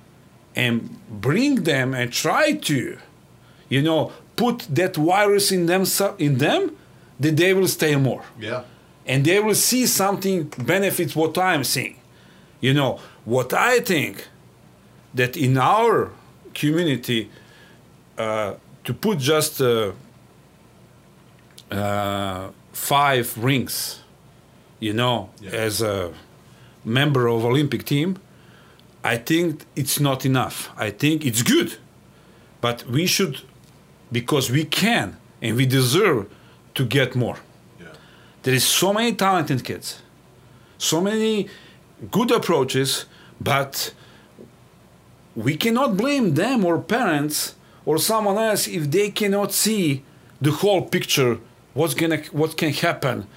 and bring them and try to you know put that virus in them in them that they will stay more Yeah. and they will see something benefits what I'm seeing. You know, what I think that in our community, uh, to put just uh, uh, five rings, you know, Yeah. as a member of Olympic team, I think it's not enough. I think it's good, but we should, because we can and we deserve to get more. Yeah. There is so many talented kids, so many good approaches, but we cannot blame them or parents or someone else if they cannot see the whole picture. What's gonna what can happen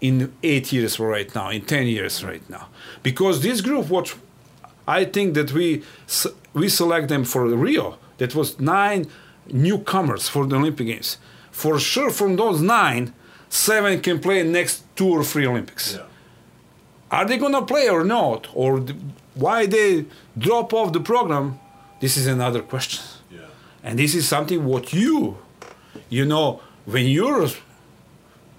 in eight years right now, in ten years right now, because this group, what I think that we we select them for Rio. That was nine newcomers for the Olympic Games. For sure, from those nine, seven can play next two or three Olympics. Yeah. Are they gonna play or not? Or why they drop off the program? This is another question. Yeah. And this is something what you, you know, when you're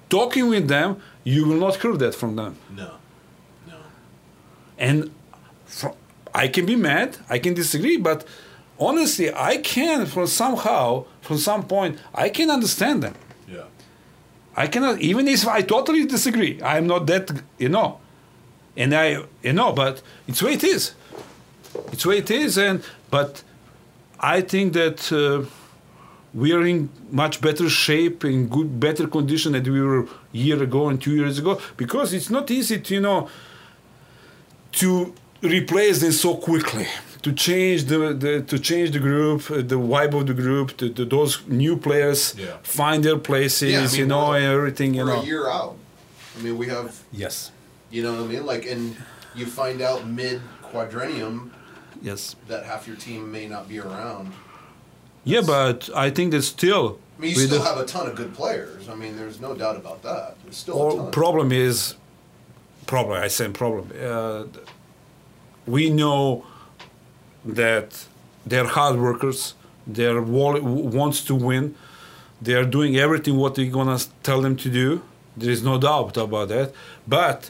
talking with them, you will not hear that from them. No. No. And fro- I can be mad, I can disagree, but honestly, I can, from somehow, from some point, I can understand them. Yeah. I cannot, even if I totally disagree, I'm not that, you know. And I, you know, but it's the way it is. It's the way it is, and but I think that uh, we are in much better shape, in good, better condition than we were a year ago and two years ago, because it's not easy to, you know, to replace them so quickly to change the, the to change the group uh, the vibe of the group to, to those new players Yeah. find their places Yeah, I mean, you know and everything you We're know a year out. I mean, we have, yes you know what I mean? Like, and you find out mid quadrennium yes that half your team may not be around. yeah but i think that still I mean, you still the- have a ton of good players. I mean, there's no doubt about that. There's still a Or ton. problem is problem i say problem uh, we know that they're hard workers they're wa- wants to win they're doing everything what we're gonna tell them to do. There is no doubt about that. But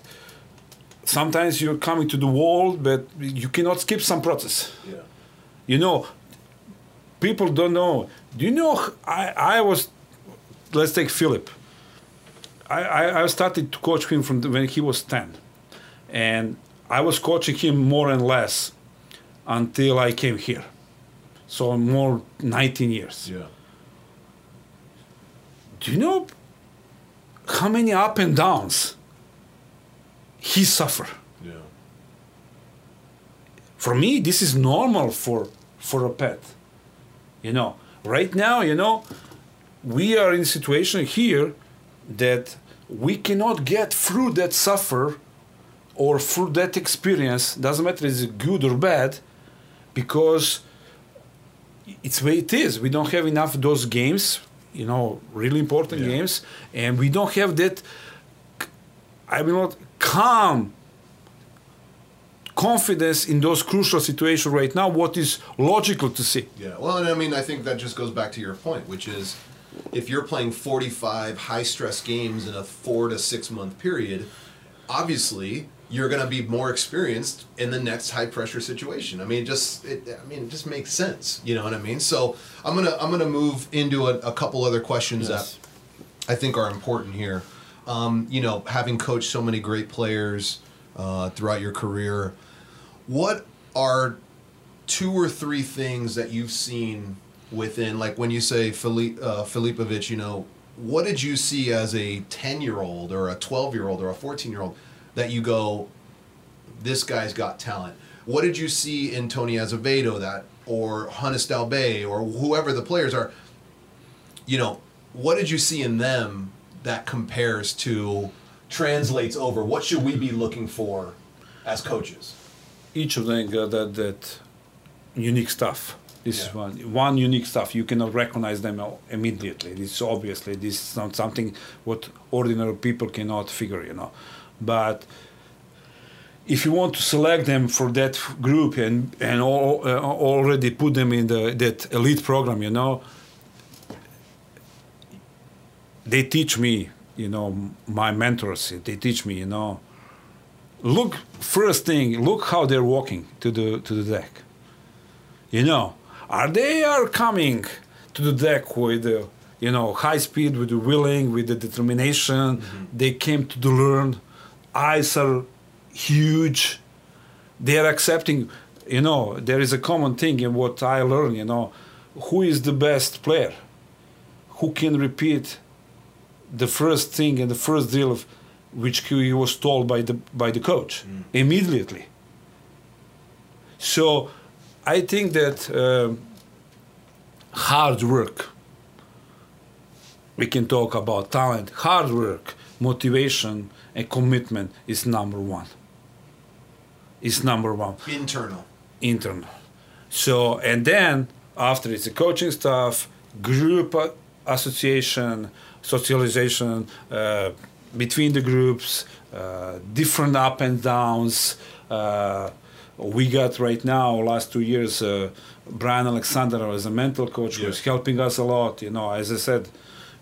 sometimes you're coming to the wall but you cannot skip some process. Yeah. you know people don't know. Do you know i, I was let's take Filip. I, I, I started to coach him from the, when he was 10 and i was coaching him more and less until i came here so more 19 years Yeah. do you know how many up and downs he suffered Yeah. for me this is normal for for a pet you know right now you know we are in a situation here that we cannot get through that suffer or through that experience doesn't matter is it good or bad because it's the way it is we don't have enough of those games you know really important Yeah. games and we don't have that i mean not calm confidence in those crucial situations right now what is logical to see Yeah. Well, and I mean, I think that just goes back to your point, which is if you're playing 45 high stress games in a four to six month period, obviously you're going to be more experienced in the next high pressure situation. I mean, just it, I mean, it just makes sense. You know what I mean? So I'm gonna I'm gonna move into a, a couple other questions Yes. that I think are important here. Um, you know, having coached so many great players uh, throughout your career, what are two or three things that you've seen within, like when you say Fili- uh, Filipovic, you know, what did you see as a 10 year old or a 12 year old or a 14 year old that you go, this guy's got talent? What did you see in Tony Azevedo that, or Hannes Daube, or whoever the players are? You know, what did you see in them that compares to, translates over? What should we be looking for as coaches? each of them got that, that unique stuff. This is Yeah. one one unique stuff. You cannot recognize them immediately. This obviously this is not something what ordinary people cannot figure. You know, but if you want to select them for that group and and all, uh, already put them in the that elite program, you know, they teach me. You know, my mentors. They teach me. You know, look first thing look how they're walking to the to the deck you know are they are coming to the deck with the you know high speed with the willing with the determination they came to the learn eyes are huge they are accepting you know there is a common thing in what i learned you know who is the best player who can repeat the first thing and the first deal of which he was told by the by the coach immediately. So, I think that um hard work. We can talk about talent, hard work, motivation, and commitment is number one. Is number one Internal. internal. So, and then after it's the coaching stuff, group association, socialization uh, between the groups, uh, different up and downs. Uh, we got right now, last two years, uh, Brian Alexander as a mental coach Yeah. helping us a lot. You know, as I said,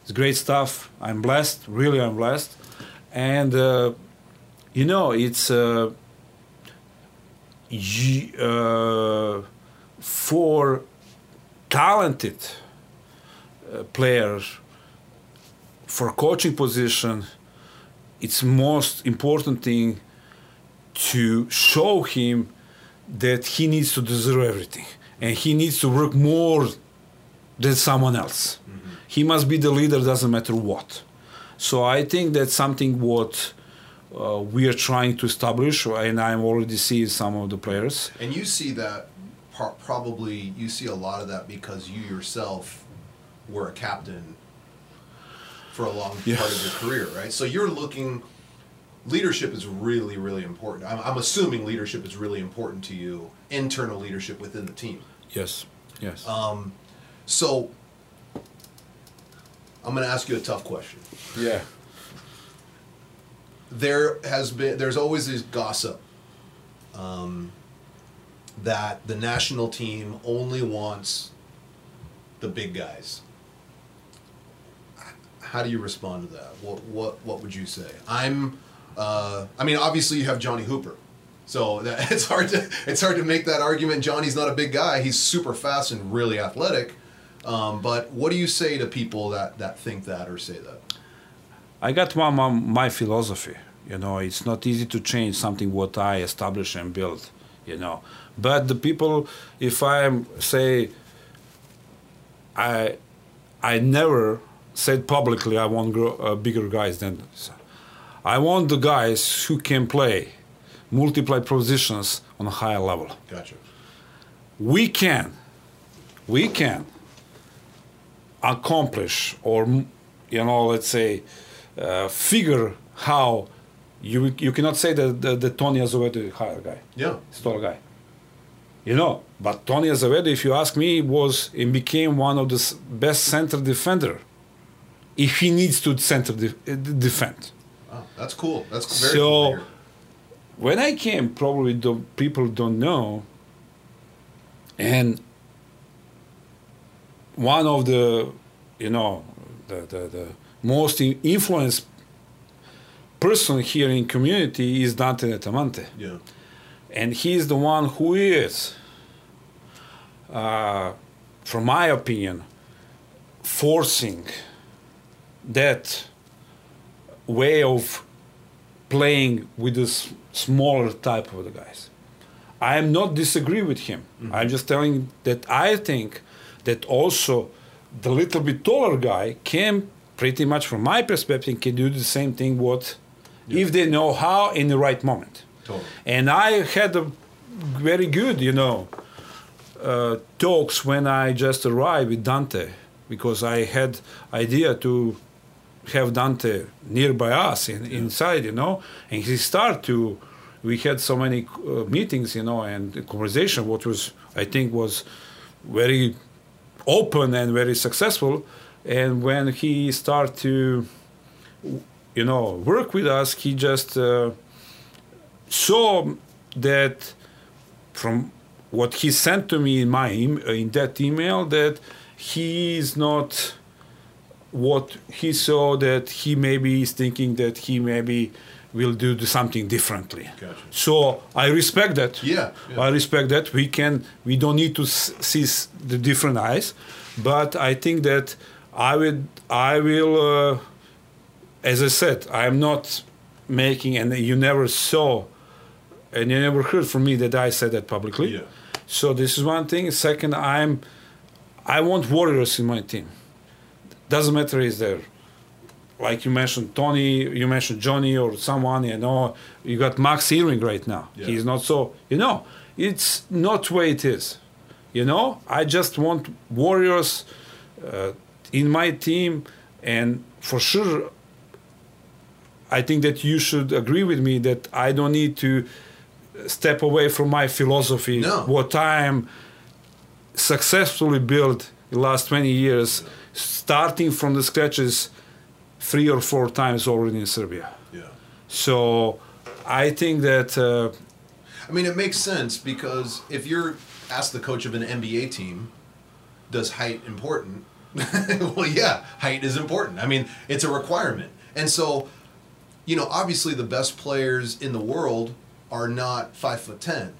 it's great stuff. I'm blessed, really, I'm blessed. And, uh, you know, it's. Uh, uh, for talented uh, players for coaching position it's most important thing to show him that he needs to deserve everything and he needs to work more than someone else he must be the leader doesn't matter what so i think that's something what uh, we are trying to establish and i'm already seeing some of the players And you see that par- probably you see a lot of that because you yourself were a captain for a long Yeah. part of your career, right? So you're looking. Leadership is really, really important. I'm, I'm assuming leadership is really important to you. Internal leadership within the team. yes yes So I'm going to ask you a tough question. yeah there has been there's always this gossip um, that the national team only wants the big guys. How do you respond to that? What what what would you say? I'm. Uh, I mean, obviously you have Johnny Hooper, so that, it's hard to it's hard to make that argument. Johnny's not a big guy. He's super fast and really athletic. Um, but what do you say to people that that think that or say that? I got one, my, my philosophy. You know, it's not easy to change something what I establish and build. You know, but the people, if I say, I, I never said publicly I want grow, uh, bigger guys than. I want the guys who can play multiply positions on a higher level. Gotcha. we can we can accomplish or you know let's say uh, figure how you you cannot say that the, the Tony Azevedo is a higher guy Yeah. taller guy you know but Tony Azevedo if you ask me was and became one of the best center defender if he needs to center de- uh, defend Oh, that's cool. That's very So- hear. when I came, probably the people don't know. And one of the, you know, the, the, the most influenced person here in community is Dante Dettamanti. Yeah. And he's the one who is, uh, from my opinion, forcing that way of playing with this smaller type of the guys. I am not disagree with him. Mm-hmm. I'm just telling that I think that also the little bit taller guy can pretty much from my perspective can do the same thing what if they know how in the right moment. Totally. And I had a very good, you know, uh, talks when I just arrived with Dante because I had idea to have Dante nearby us in, inside, you know, and he started to. We had so many uh, meetings, you know, and conversation. What was I think was very open and very successful. And when he started to, you know, work with us, he just uh, saw that from what he sent to me in my in that email that he is not what he saw that he maybe is thinking that he maybe will do the something differently Gotcha. so i respect that Yeah, yeah. i respect that we can we don't need to s- see s- the different eyes but i think that i would i will uh, as i said i'm not making and you never saw and you never heard from me that i said that publicly Yeah. so this is one thing second i'm i want warriors in my team doesn't matter is there like you mentioned Tony, you mentioned Johnny or someone, you know, you got Max Irving right now. Yeah. He's not so, you know, it's not way it is. You know, I just want warriors uh, in my team, and for sure, I think that you should agree with me that I don't need to step away from my philosophy, No. what I am successfully built the last 20 years, starting from the scratches three or four times already in Serbia. Yeah. So I think that uh, I mean, it makes sense because if you're asked the coach of an NBA team, does height important? well, yeah, height is important. I mean, it's a requirement. And so, you know, obviously the best players in the world are not five foot ten.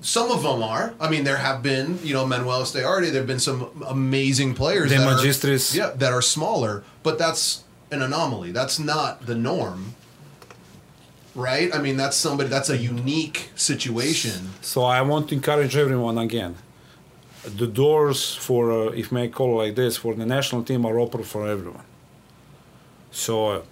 Some of them are. I mean, there have been, you know, Manuel Estiarte. There have been some amazing players. De that are- Magistris. yeah, that are smaller, but that's an anomaly. That's not the norm, right? I mean, that's somebody. That's a unique situation. so I want to encourage everyone again. The doors for, uh, if may call like this, for the national team are open for everyone. So, uh,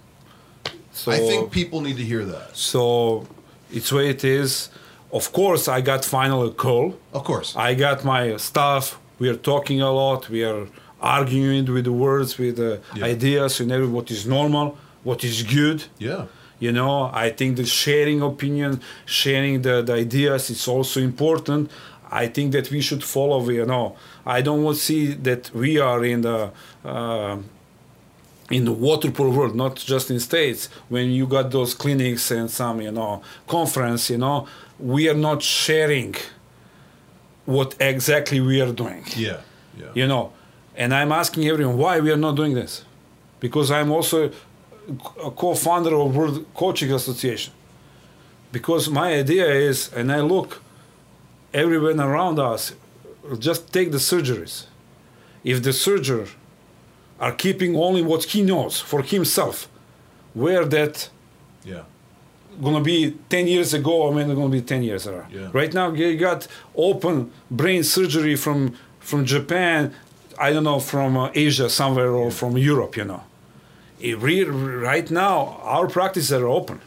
so I think people need to hear that. so. It's way it is. Of course, I got final a call. Of course. I got my stuff. We are talking a lot. We are arguing with the words, with the Yeah. ideas, and every what is normal, what is good. yeah. You know, I think the sharing opinion, sharing the, the ideas is also important. I think that we should follow. You know, I don't want to see that we are in the. Uh, in the water polo world, not just in states. When you got those clinics and some, you know, conference, you know, we are not sharing what exactly we are doing Yeah. Yeah. you know and i'm asking everyone why we are not doing this because i'm also a co-founder of world coaching association because my idea is and i look everyone around us just take the surgeries if the surgeon are keeping only what he knows for himself where that Yeah. gonna be 10 years ago or when gonna be 10 years ago. Yeah. Right now you got open brain surgery from from Japan, I don't know from uh, Asia somewhere or from Europe, you know. Re- right now our practices are open.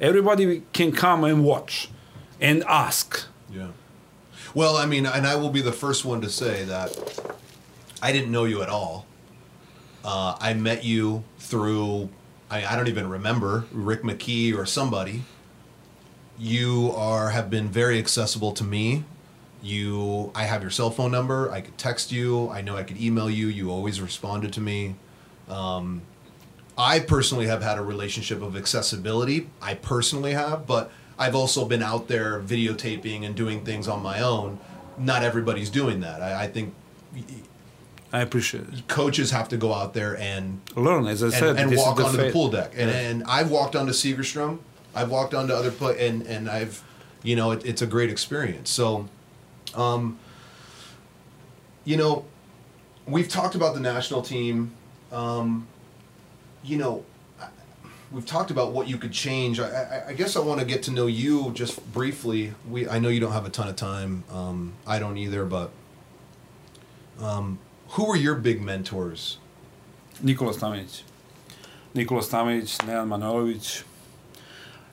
Everybody can come and watch and ask. Yeah. Well, I mean, and I will be the first one to say that I didn't know you at all. Uh, I met you through, I, I don't even remember, Rick McKee or somebody. You are have been very accessible to me. You, I have your cell phone number. I could text you. I know I could email you. You always responded to me. Um, I personally have had a relationship of accessibility. I personally have, but I've also been out there videotaping and doing things on my own. Not everybody's doing that. I, I think I appreciate it. coaches have to go out there and Learn, as I and, said, and this walk the onto the pool deck. And, Yeah. and I've walked onto Segerstrom. I've walked onto other play, and and I've, you know, it, it's a great experience. So, um, you know, we've talked about the national team. Um, you know, we've talked about what you could change. I, I, I guess I want to get to know you just briefly. We I know you don't have a ton of time. Um, I don't either, but. Um, who were your big mentors? Nikola Stamenic. Nikola Stamenic, Nenad Manojlovic.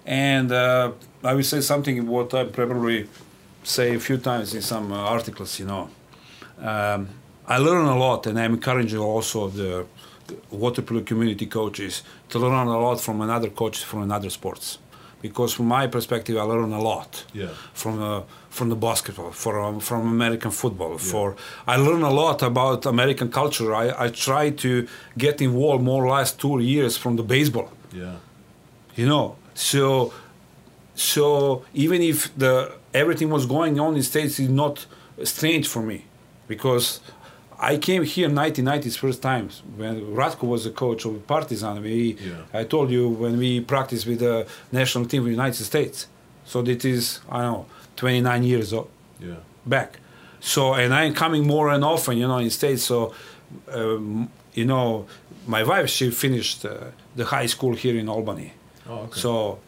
And uh, I will say something what I probably say a few times in some uh, articles, you know. Um, I learn a lot and I'm encouraging also the water polo community coaches to learn a lot from another coach from another sports. Because from my perspective, I learn a lot Yeah. from uh, from the basketball, from from American football. For I learn a lot about American culture. I, I try to get involved more last two years from the baseball. Yeah. You know, so so even if the everything was going on in states is not strange for me, because I came here in 1990s first time when Ratko was the coach of Partizan. We, Yeah. I told you when we practiced with the national team of the United States. So that is I don't know 29 years old Yeah. back. So, and I'm coming more and often, you know, in States. So, um, you know, my wife, she finished uh, the high school here in Albany. Oh, okay. So,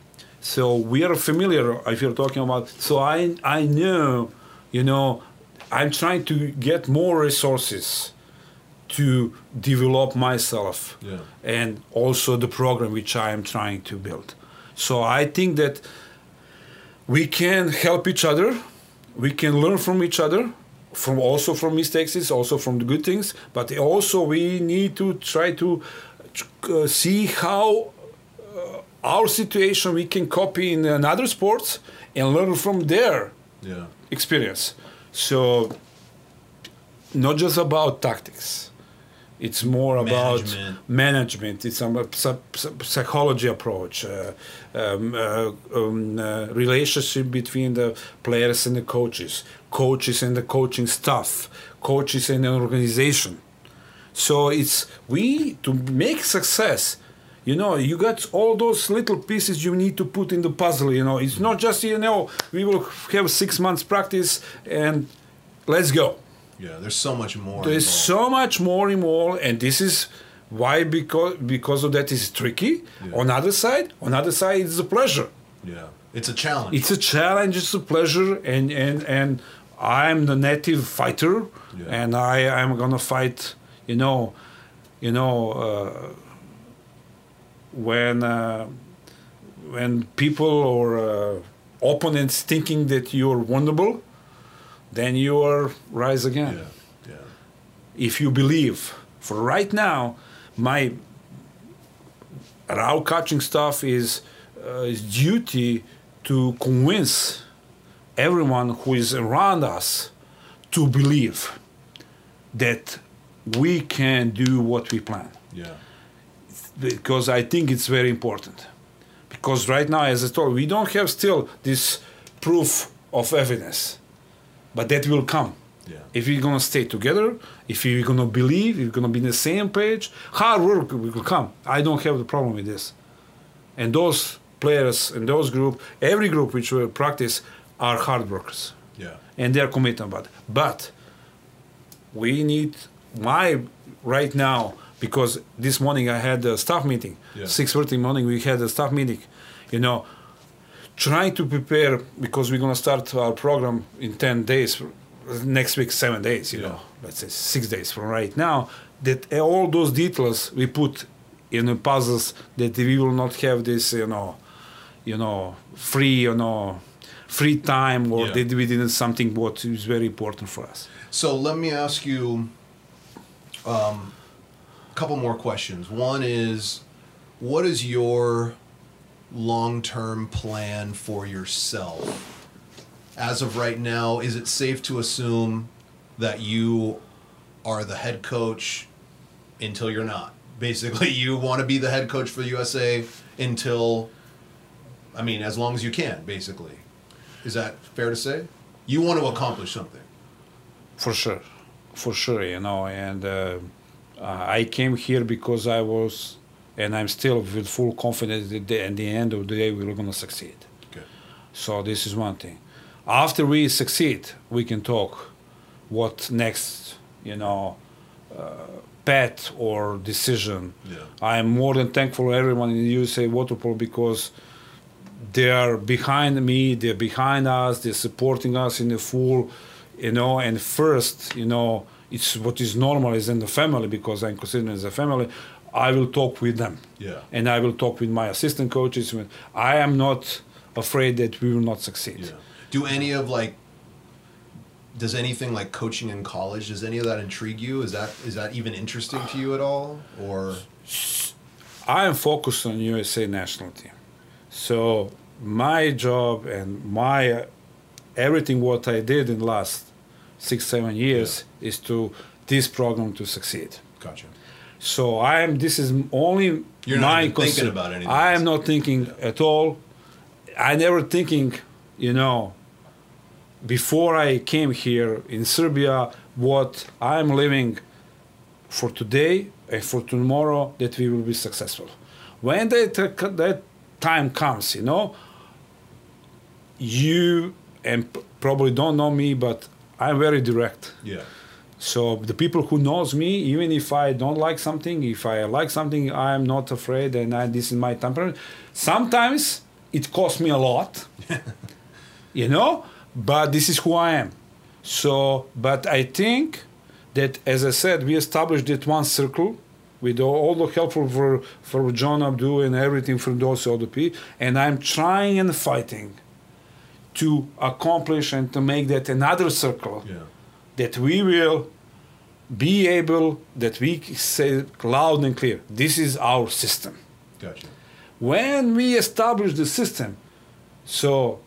so we are familiar if you're talking about. So I, I know, you know, I'm trying to get more resources to develop myself Yeah. and also the program which I am trying to build. So I think that we can help each other, we can learn from each other, from also from mistakes, also from the good things, but also we need to try to uh, see how our situation we can copy in another sports and learn from their Yeah. experience. So, not just about tactics. It's more about Management. It's a psy- psy- psychology approach, uh, um, uh, um, uh, relationship between the players and the coaches, coaches and the coaching staff, coaches and the organization. So it's we to make success. You know, you got all those little pieces you need to put in the puzzle. You know, it's not just you know we will have six months practice and let's go. Yeah. There's so much more. There's involved. so much more involved, and this is why because because of that is tricky. Yeah. On other side, on other side, it's a pleasure. Yeah. It's a challenge. It's a challenge. It's a pleasure, and and and I'm the native fighter, Yeah. and I i'm gonna fight. You know, you know uh, when uh, when people or uh, opponents thinking that you're vulnerable, then you are rise again yeah. Yeah. if you believe for right now my raw coaching stuff is uh, is duty to convince everyone who is around us to believe that we can do what we plan Yeah. Because I think it's very important. Because right now, as I told, we don't have still this proof of evidence, but that will come. Yeah. If we're gonna stay together, if we're gonna believe, if we're gonna be in the same page, hard work will come. I don't have the problem with this. And those players and those group, every group which will practice, are hard workers Yeah. and they're committed about it. But we need my right now because this morning I had a staff meeting. Yeah. Six thirty morning we had a staff meeting. You know, trying to prepare because we're gonna start our program in ten days. Next week, seven days. You Yeah. know, let's say six days from right now. That all those details we put in the puzzles that we will not have this. You know, you know, free. You know. Free time, or Yeah. that we did something what is very important for us. So let me ask you um, couple more questions. One is, what is your long-term plan for yourself? As of right now, is it safe to assume that you are the head coach until you're not? Basically, you want to be the head coach for the USA until, I mean, as long as you can. Basically, is that fair to say? You want to accomplish something. For sure, for sure, you know. And uh, I came here because I was, and I'm still with full confidence that at the end of the day we're going to succeed. Okay. So this is one thing. After we succeed, we can talk what next, you know, uh, path or decision. Yeah. I am more than thankful to everyone in the USA water polo because they are behind me, they're behind us, they're supporting us in the full, you know. And first, you know, it's what is normal is in the family because I'm considered as a family. I will talk with them Yeah. and I will talk with my assistant coaches. I am not afraid that we will not succeed. Yeah. Do any of like does anything like coaching in college does any of that intrigue you? Is that is that even interesting to you at all or I am focused on USA national team. So my job and my uh, everything what I did in last six seven years is to this program to succeed. gotcha. So I am. This is only You're my thinking concern. about anything I am not thinking at all. I never thinking, you know, before I came here in Serbia, what I'm living for today and for tomorrow that we will be successful. When that that time comes, you know, you and probably don't know me, but I'm very direct. Yeah. So the people who knows me, even if I don't like something, if I like something, I'm not afraid, and I, this is my temperament. Sometimes it costs me a lot, you know, but this is who I am. So, but I think that, as I said, we established that one circle with all, the help for for John Abdou and everything from those other people, and I'm trying and fighting to accomplish and to make that another circle Yeah. that we will be able that we say loud and clear this is our system Gotcha. when we establish the system so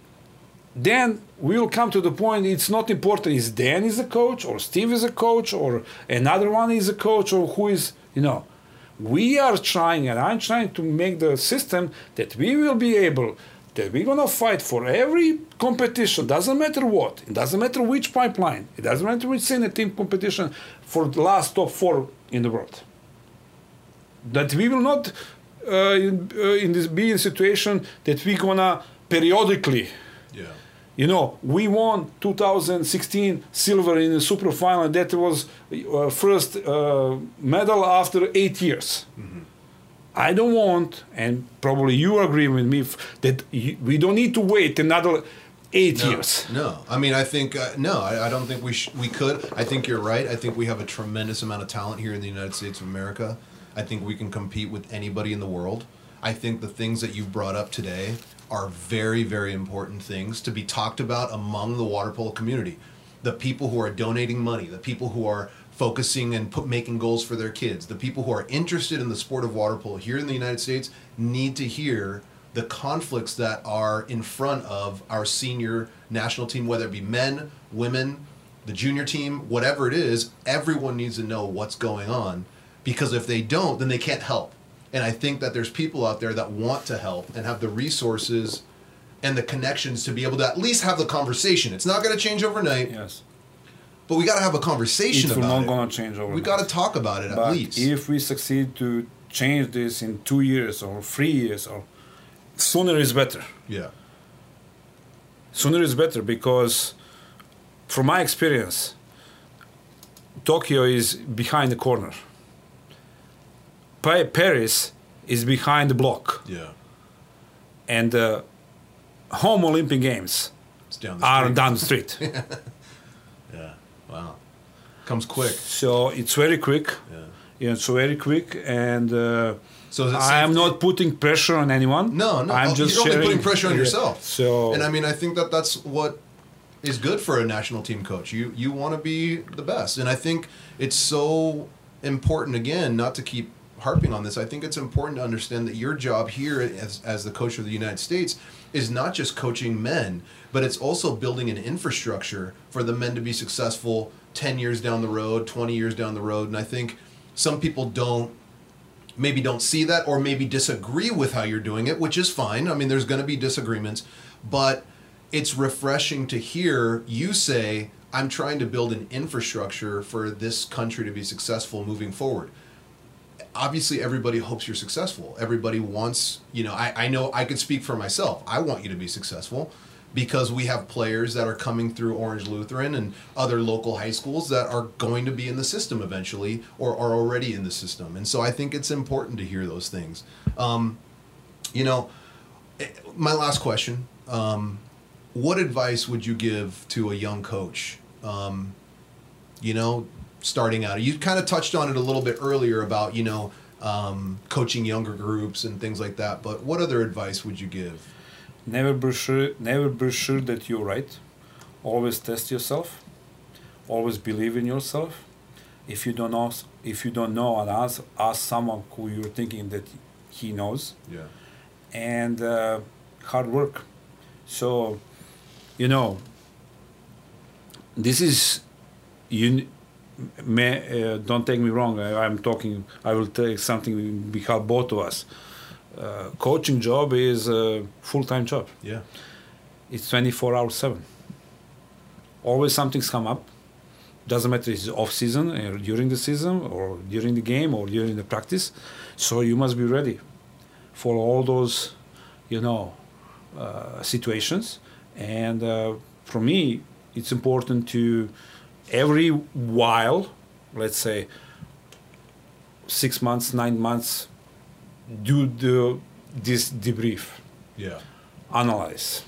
then we will come to the point it's not important is dan is a coach or steve is a coach or another one is a coach or who is you know we are trying and i'm trying to make the system that we will be able that we're going to fight for every competition doesn't matter what it doesn't matter which pipeline it doesn't matter which senior team competition for the last top four in the world. That we will not uh, in, uh, in this be in situation that we're gonna periodically Yeah. you know we won 2016 silver in the super final that was uh, first uh, medal after eight years i don't want and probably you agree with me that y- we don't need to wait another eight No, years No, I mean, I think uh, no, I, I don't think we sh- we could. I think you're right. I think we have a tremendous amount of talent here in the United States of America. I think we can compete with anybody in the world. I think the things that you've brought up today are very, very important things to be talked about among the water polo community. The people who are donating money, the people who are focusing and put, making goals for their kids, the people who are interested in the sport of water polo here in the United States need to hear the conflicts that are in front of our senior national team, whether it be men, women, the junior team, whatever it is, everyone needs to know what's going on because if they don't, then they can't help. And I think that there's people out there that want to help and have the resources and the connections to be able to at least have the conversation. It's not going to change overnight, yes but we got to have a conversation it will about not it. gonna change over we got to talk about it at least. if we succeed to change this in two years or three years or sooner is better yeah. sooner is better because from my experience tokyo is behind the corner paris is behind the block Yeah. and the home olympic games down are down the street. Comes quick. so it's very quick Yeah. yeah, it's very quick and uh, So I am not putting pressure on anyone. No, no. I'm just you're only putting pressure on yourself. So And I mean, I think that that's what is good for a national team coach. You you want to be the best, and I think it's so important. Again, not to keep harping on this. I think it's important to understand that your job here as as the coach of the United States is not just coaching men, but it's also building an infrastructure for the men to be successful 10 years down the road, 20 years down the road. And I think some people don't maybe don't see that or maybe disagree with how you're doing it, which is fine. I mean, there's going to be disagreements, but it's refreshing to hear you say, I'm trying to build an infrastructure for this country to be successful moving forward. Obviously, everybody hopes you're successful. Everybody wants, you know, I, I know I could speak for myself. I want you to be successful because we have players that are coming through Orange Lutheran and other local high schools that are going to be in the system eventually or are already in the system. And so I think it's important to hear those things. Um, you know, eh, my last question um, What advice would you give to a young coach? Um, you know, starting out, you kind of touched on it a little bit earlier about, you know, um, coaching younger groups and things like that. But what other advice would you give? Never be sure. Never be sure that you're right. Always test yourself. Always believe in yourself. If you don't know, if you don't know, and ask ask someone who you're thinking that he knows. Yeah. And uh, hard work. So, you know, this is you. May, uh, don't take me wrong. I, I'm talking. I will take something behalf both of us uh, coaching job is a full-time job. Yeah. It's 24 hours 7. Always something's come up. Doesn't matter if it's off season or during the season or during the game or during the practice. So you must be ready for all those, you know, uh, situations. And uh, for me, it's important to every while, let's say six months, nine months, do the this debrief Yeah. analyze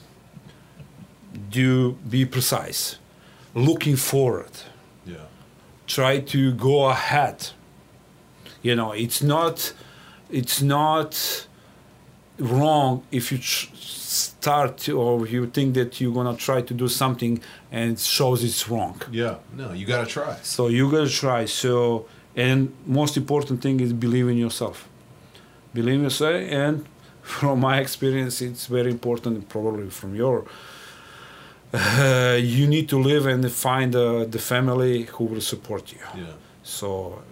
do be precise looking forward Yeah. try to go ahead you know it's not it's not wrong if you tr- start or you think that you're gonna try to do something and it shows it's wrong Yeah. No, you got to try. so you gotta try so and most important thing is believe in yourself believe me, yourself and from my experience it's very important probably from your uh, you need to live and find uh, the family who will support you Yeah. so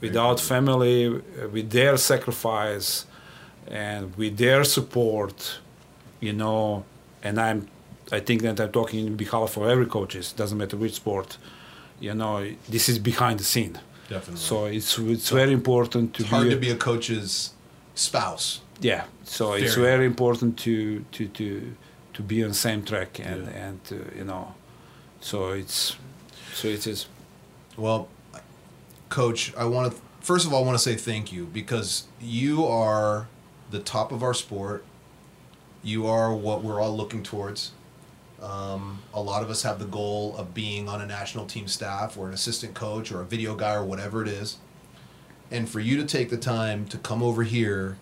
without family with their sacrifice and with their support you know and i'm i think that i'm talking in behalf of every coaches doesn't matter which sport you know this is behind the scene Definitely. so it's it's very important to it's hard be to be a coach's spouse. yeah so it's Very important to to to to be on the same track and Yeah. and uh, you know so it's so it is Well, coach, I want to first of all I want to say thank you because you are the top of our sport. You are what we're all looking towards. Um, a lot of us have the goal of being on a national team staff or an assistant coach or a video guy or whatever it is. And for you to take the time to come over here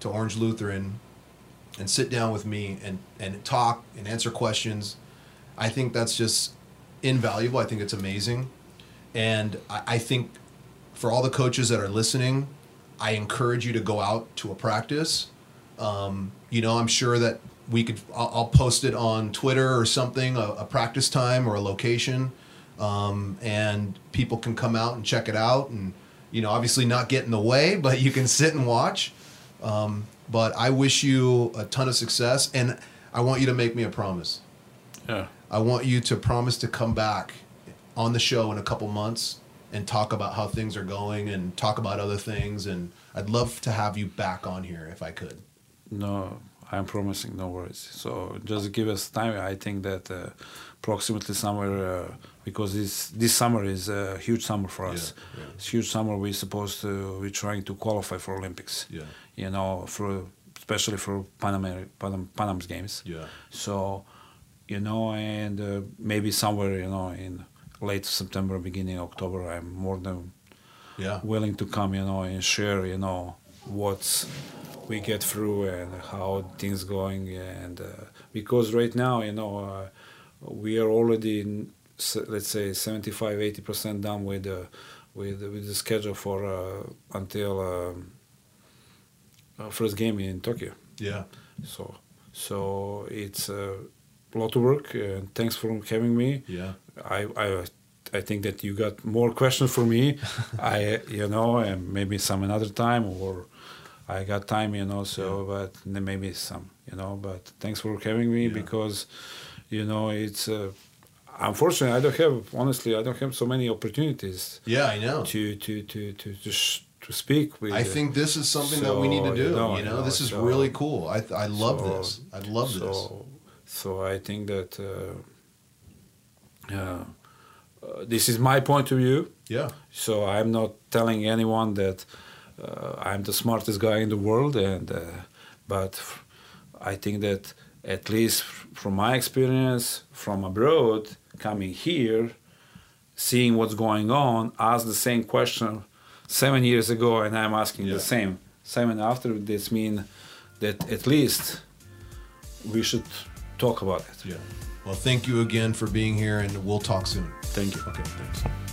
to Orange Lutheran and sit down with me and, and talk and answer questions, I think that's just invaluable. I think it's amazing. And I, I think for all the coaches that are listening, I encourage you to go out to a practice. Um, you know, I'm sure that we could, I'll, I'll post it on Twitter or something, a, a practice time or a location. Um, and people can come out and check it out. And, you know, obviously not get in the way, but you can sit and watch. Um, but I wish you a ton of success. And I want you to make me a promise. yeah I want you to promise to come back on the show in a couple months and talk about how things are going and talk about other things. And I'd love to have you back on here if I could. No, I'm promising no worries. So just give us time. I think that uh, approximately somewhere uh, because this this summer is a huge summer for us. Yeah, yeah. It's huge summer. We're supposed to we're trying to qualify for Olympics. Yeah. You know, for especially for Panama Panam, Panam's games. Yeah. So, you know, and uh, maybe somewhere you know in late September, beginning October, I'm more than Yeah. willing to come, you know, and share, you know, what's we get through and how things going, and uh, because right now, you know, uh, we are already, in, let's say, 75, 80 percent done with the with with the schedule for uh, until um, uh, first game in Tokyo. Yeah. So so it's a lot of work, and thanks for having me. Yeah. I, I I think that you got more questions for me. I you know and maybe some another time or I got time you know so but maybe some you know but thanks for having me Yeah. because you know it's uh, unfortunately, I don't have honestly, I don't have so many opportunities Yeah, I know. to to to to to, sh- to speak with. I think this is something that we need to do. you know, you know, this is so- really cool. I I love so- this. I love so, this. So I think that uh, uh, uh, this is my point of view. Yeah. So I'm not telling anyone that uh, I'm the smartest guy in the world, and uh, but f- I think that at least f- from my experience from abroad, coming here, seeing what's going on, asked the same question seven years ago, and I'm asking Yeah. the same seven after. This mean that at least we should talk about it. Yeah. Well, thank you again for being here, and we'll talk soon. Thank you. Okay. Thanks.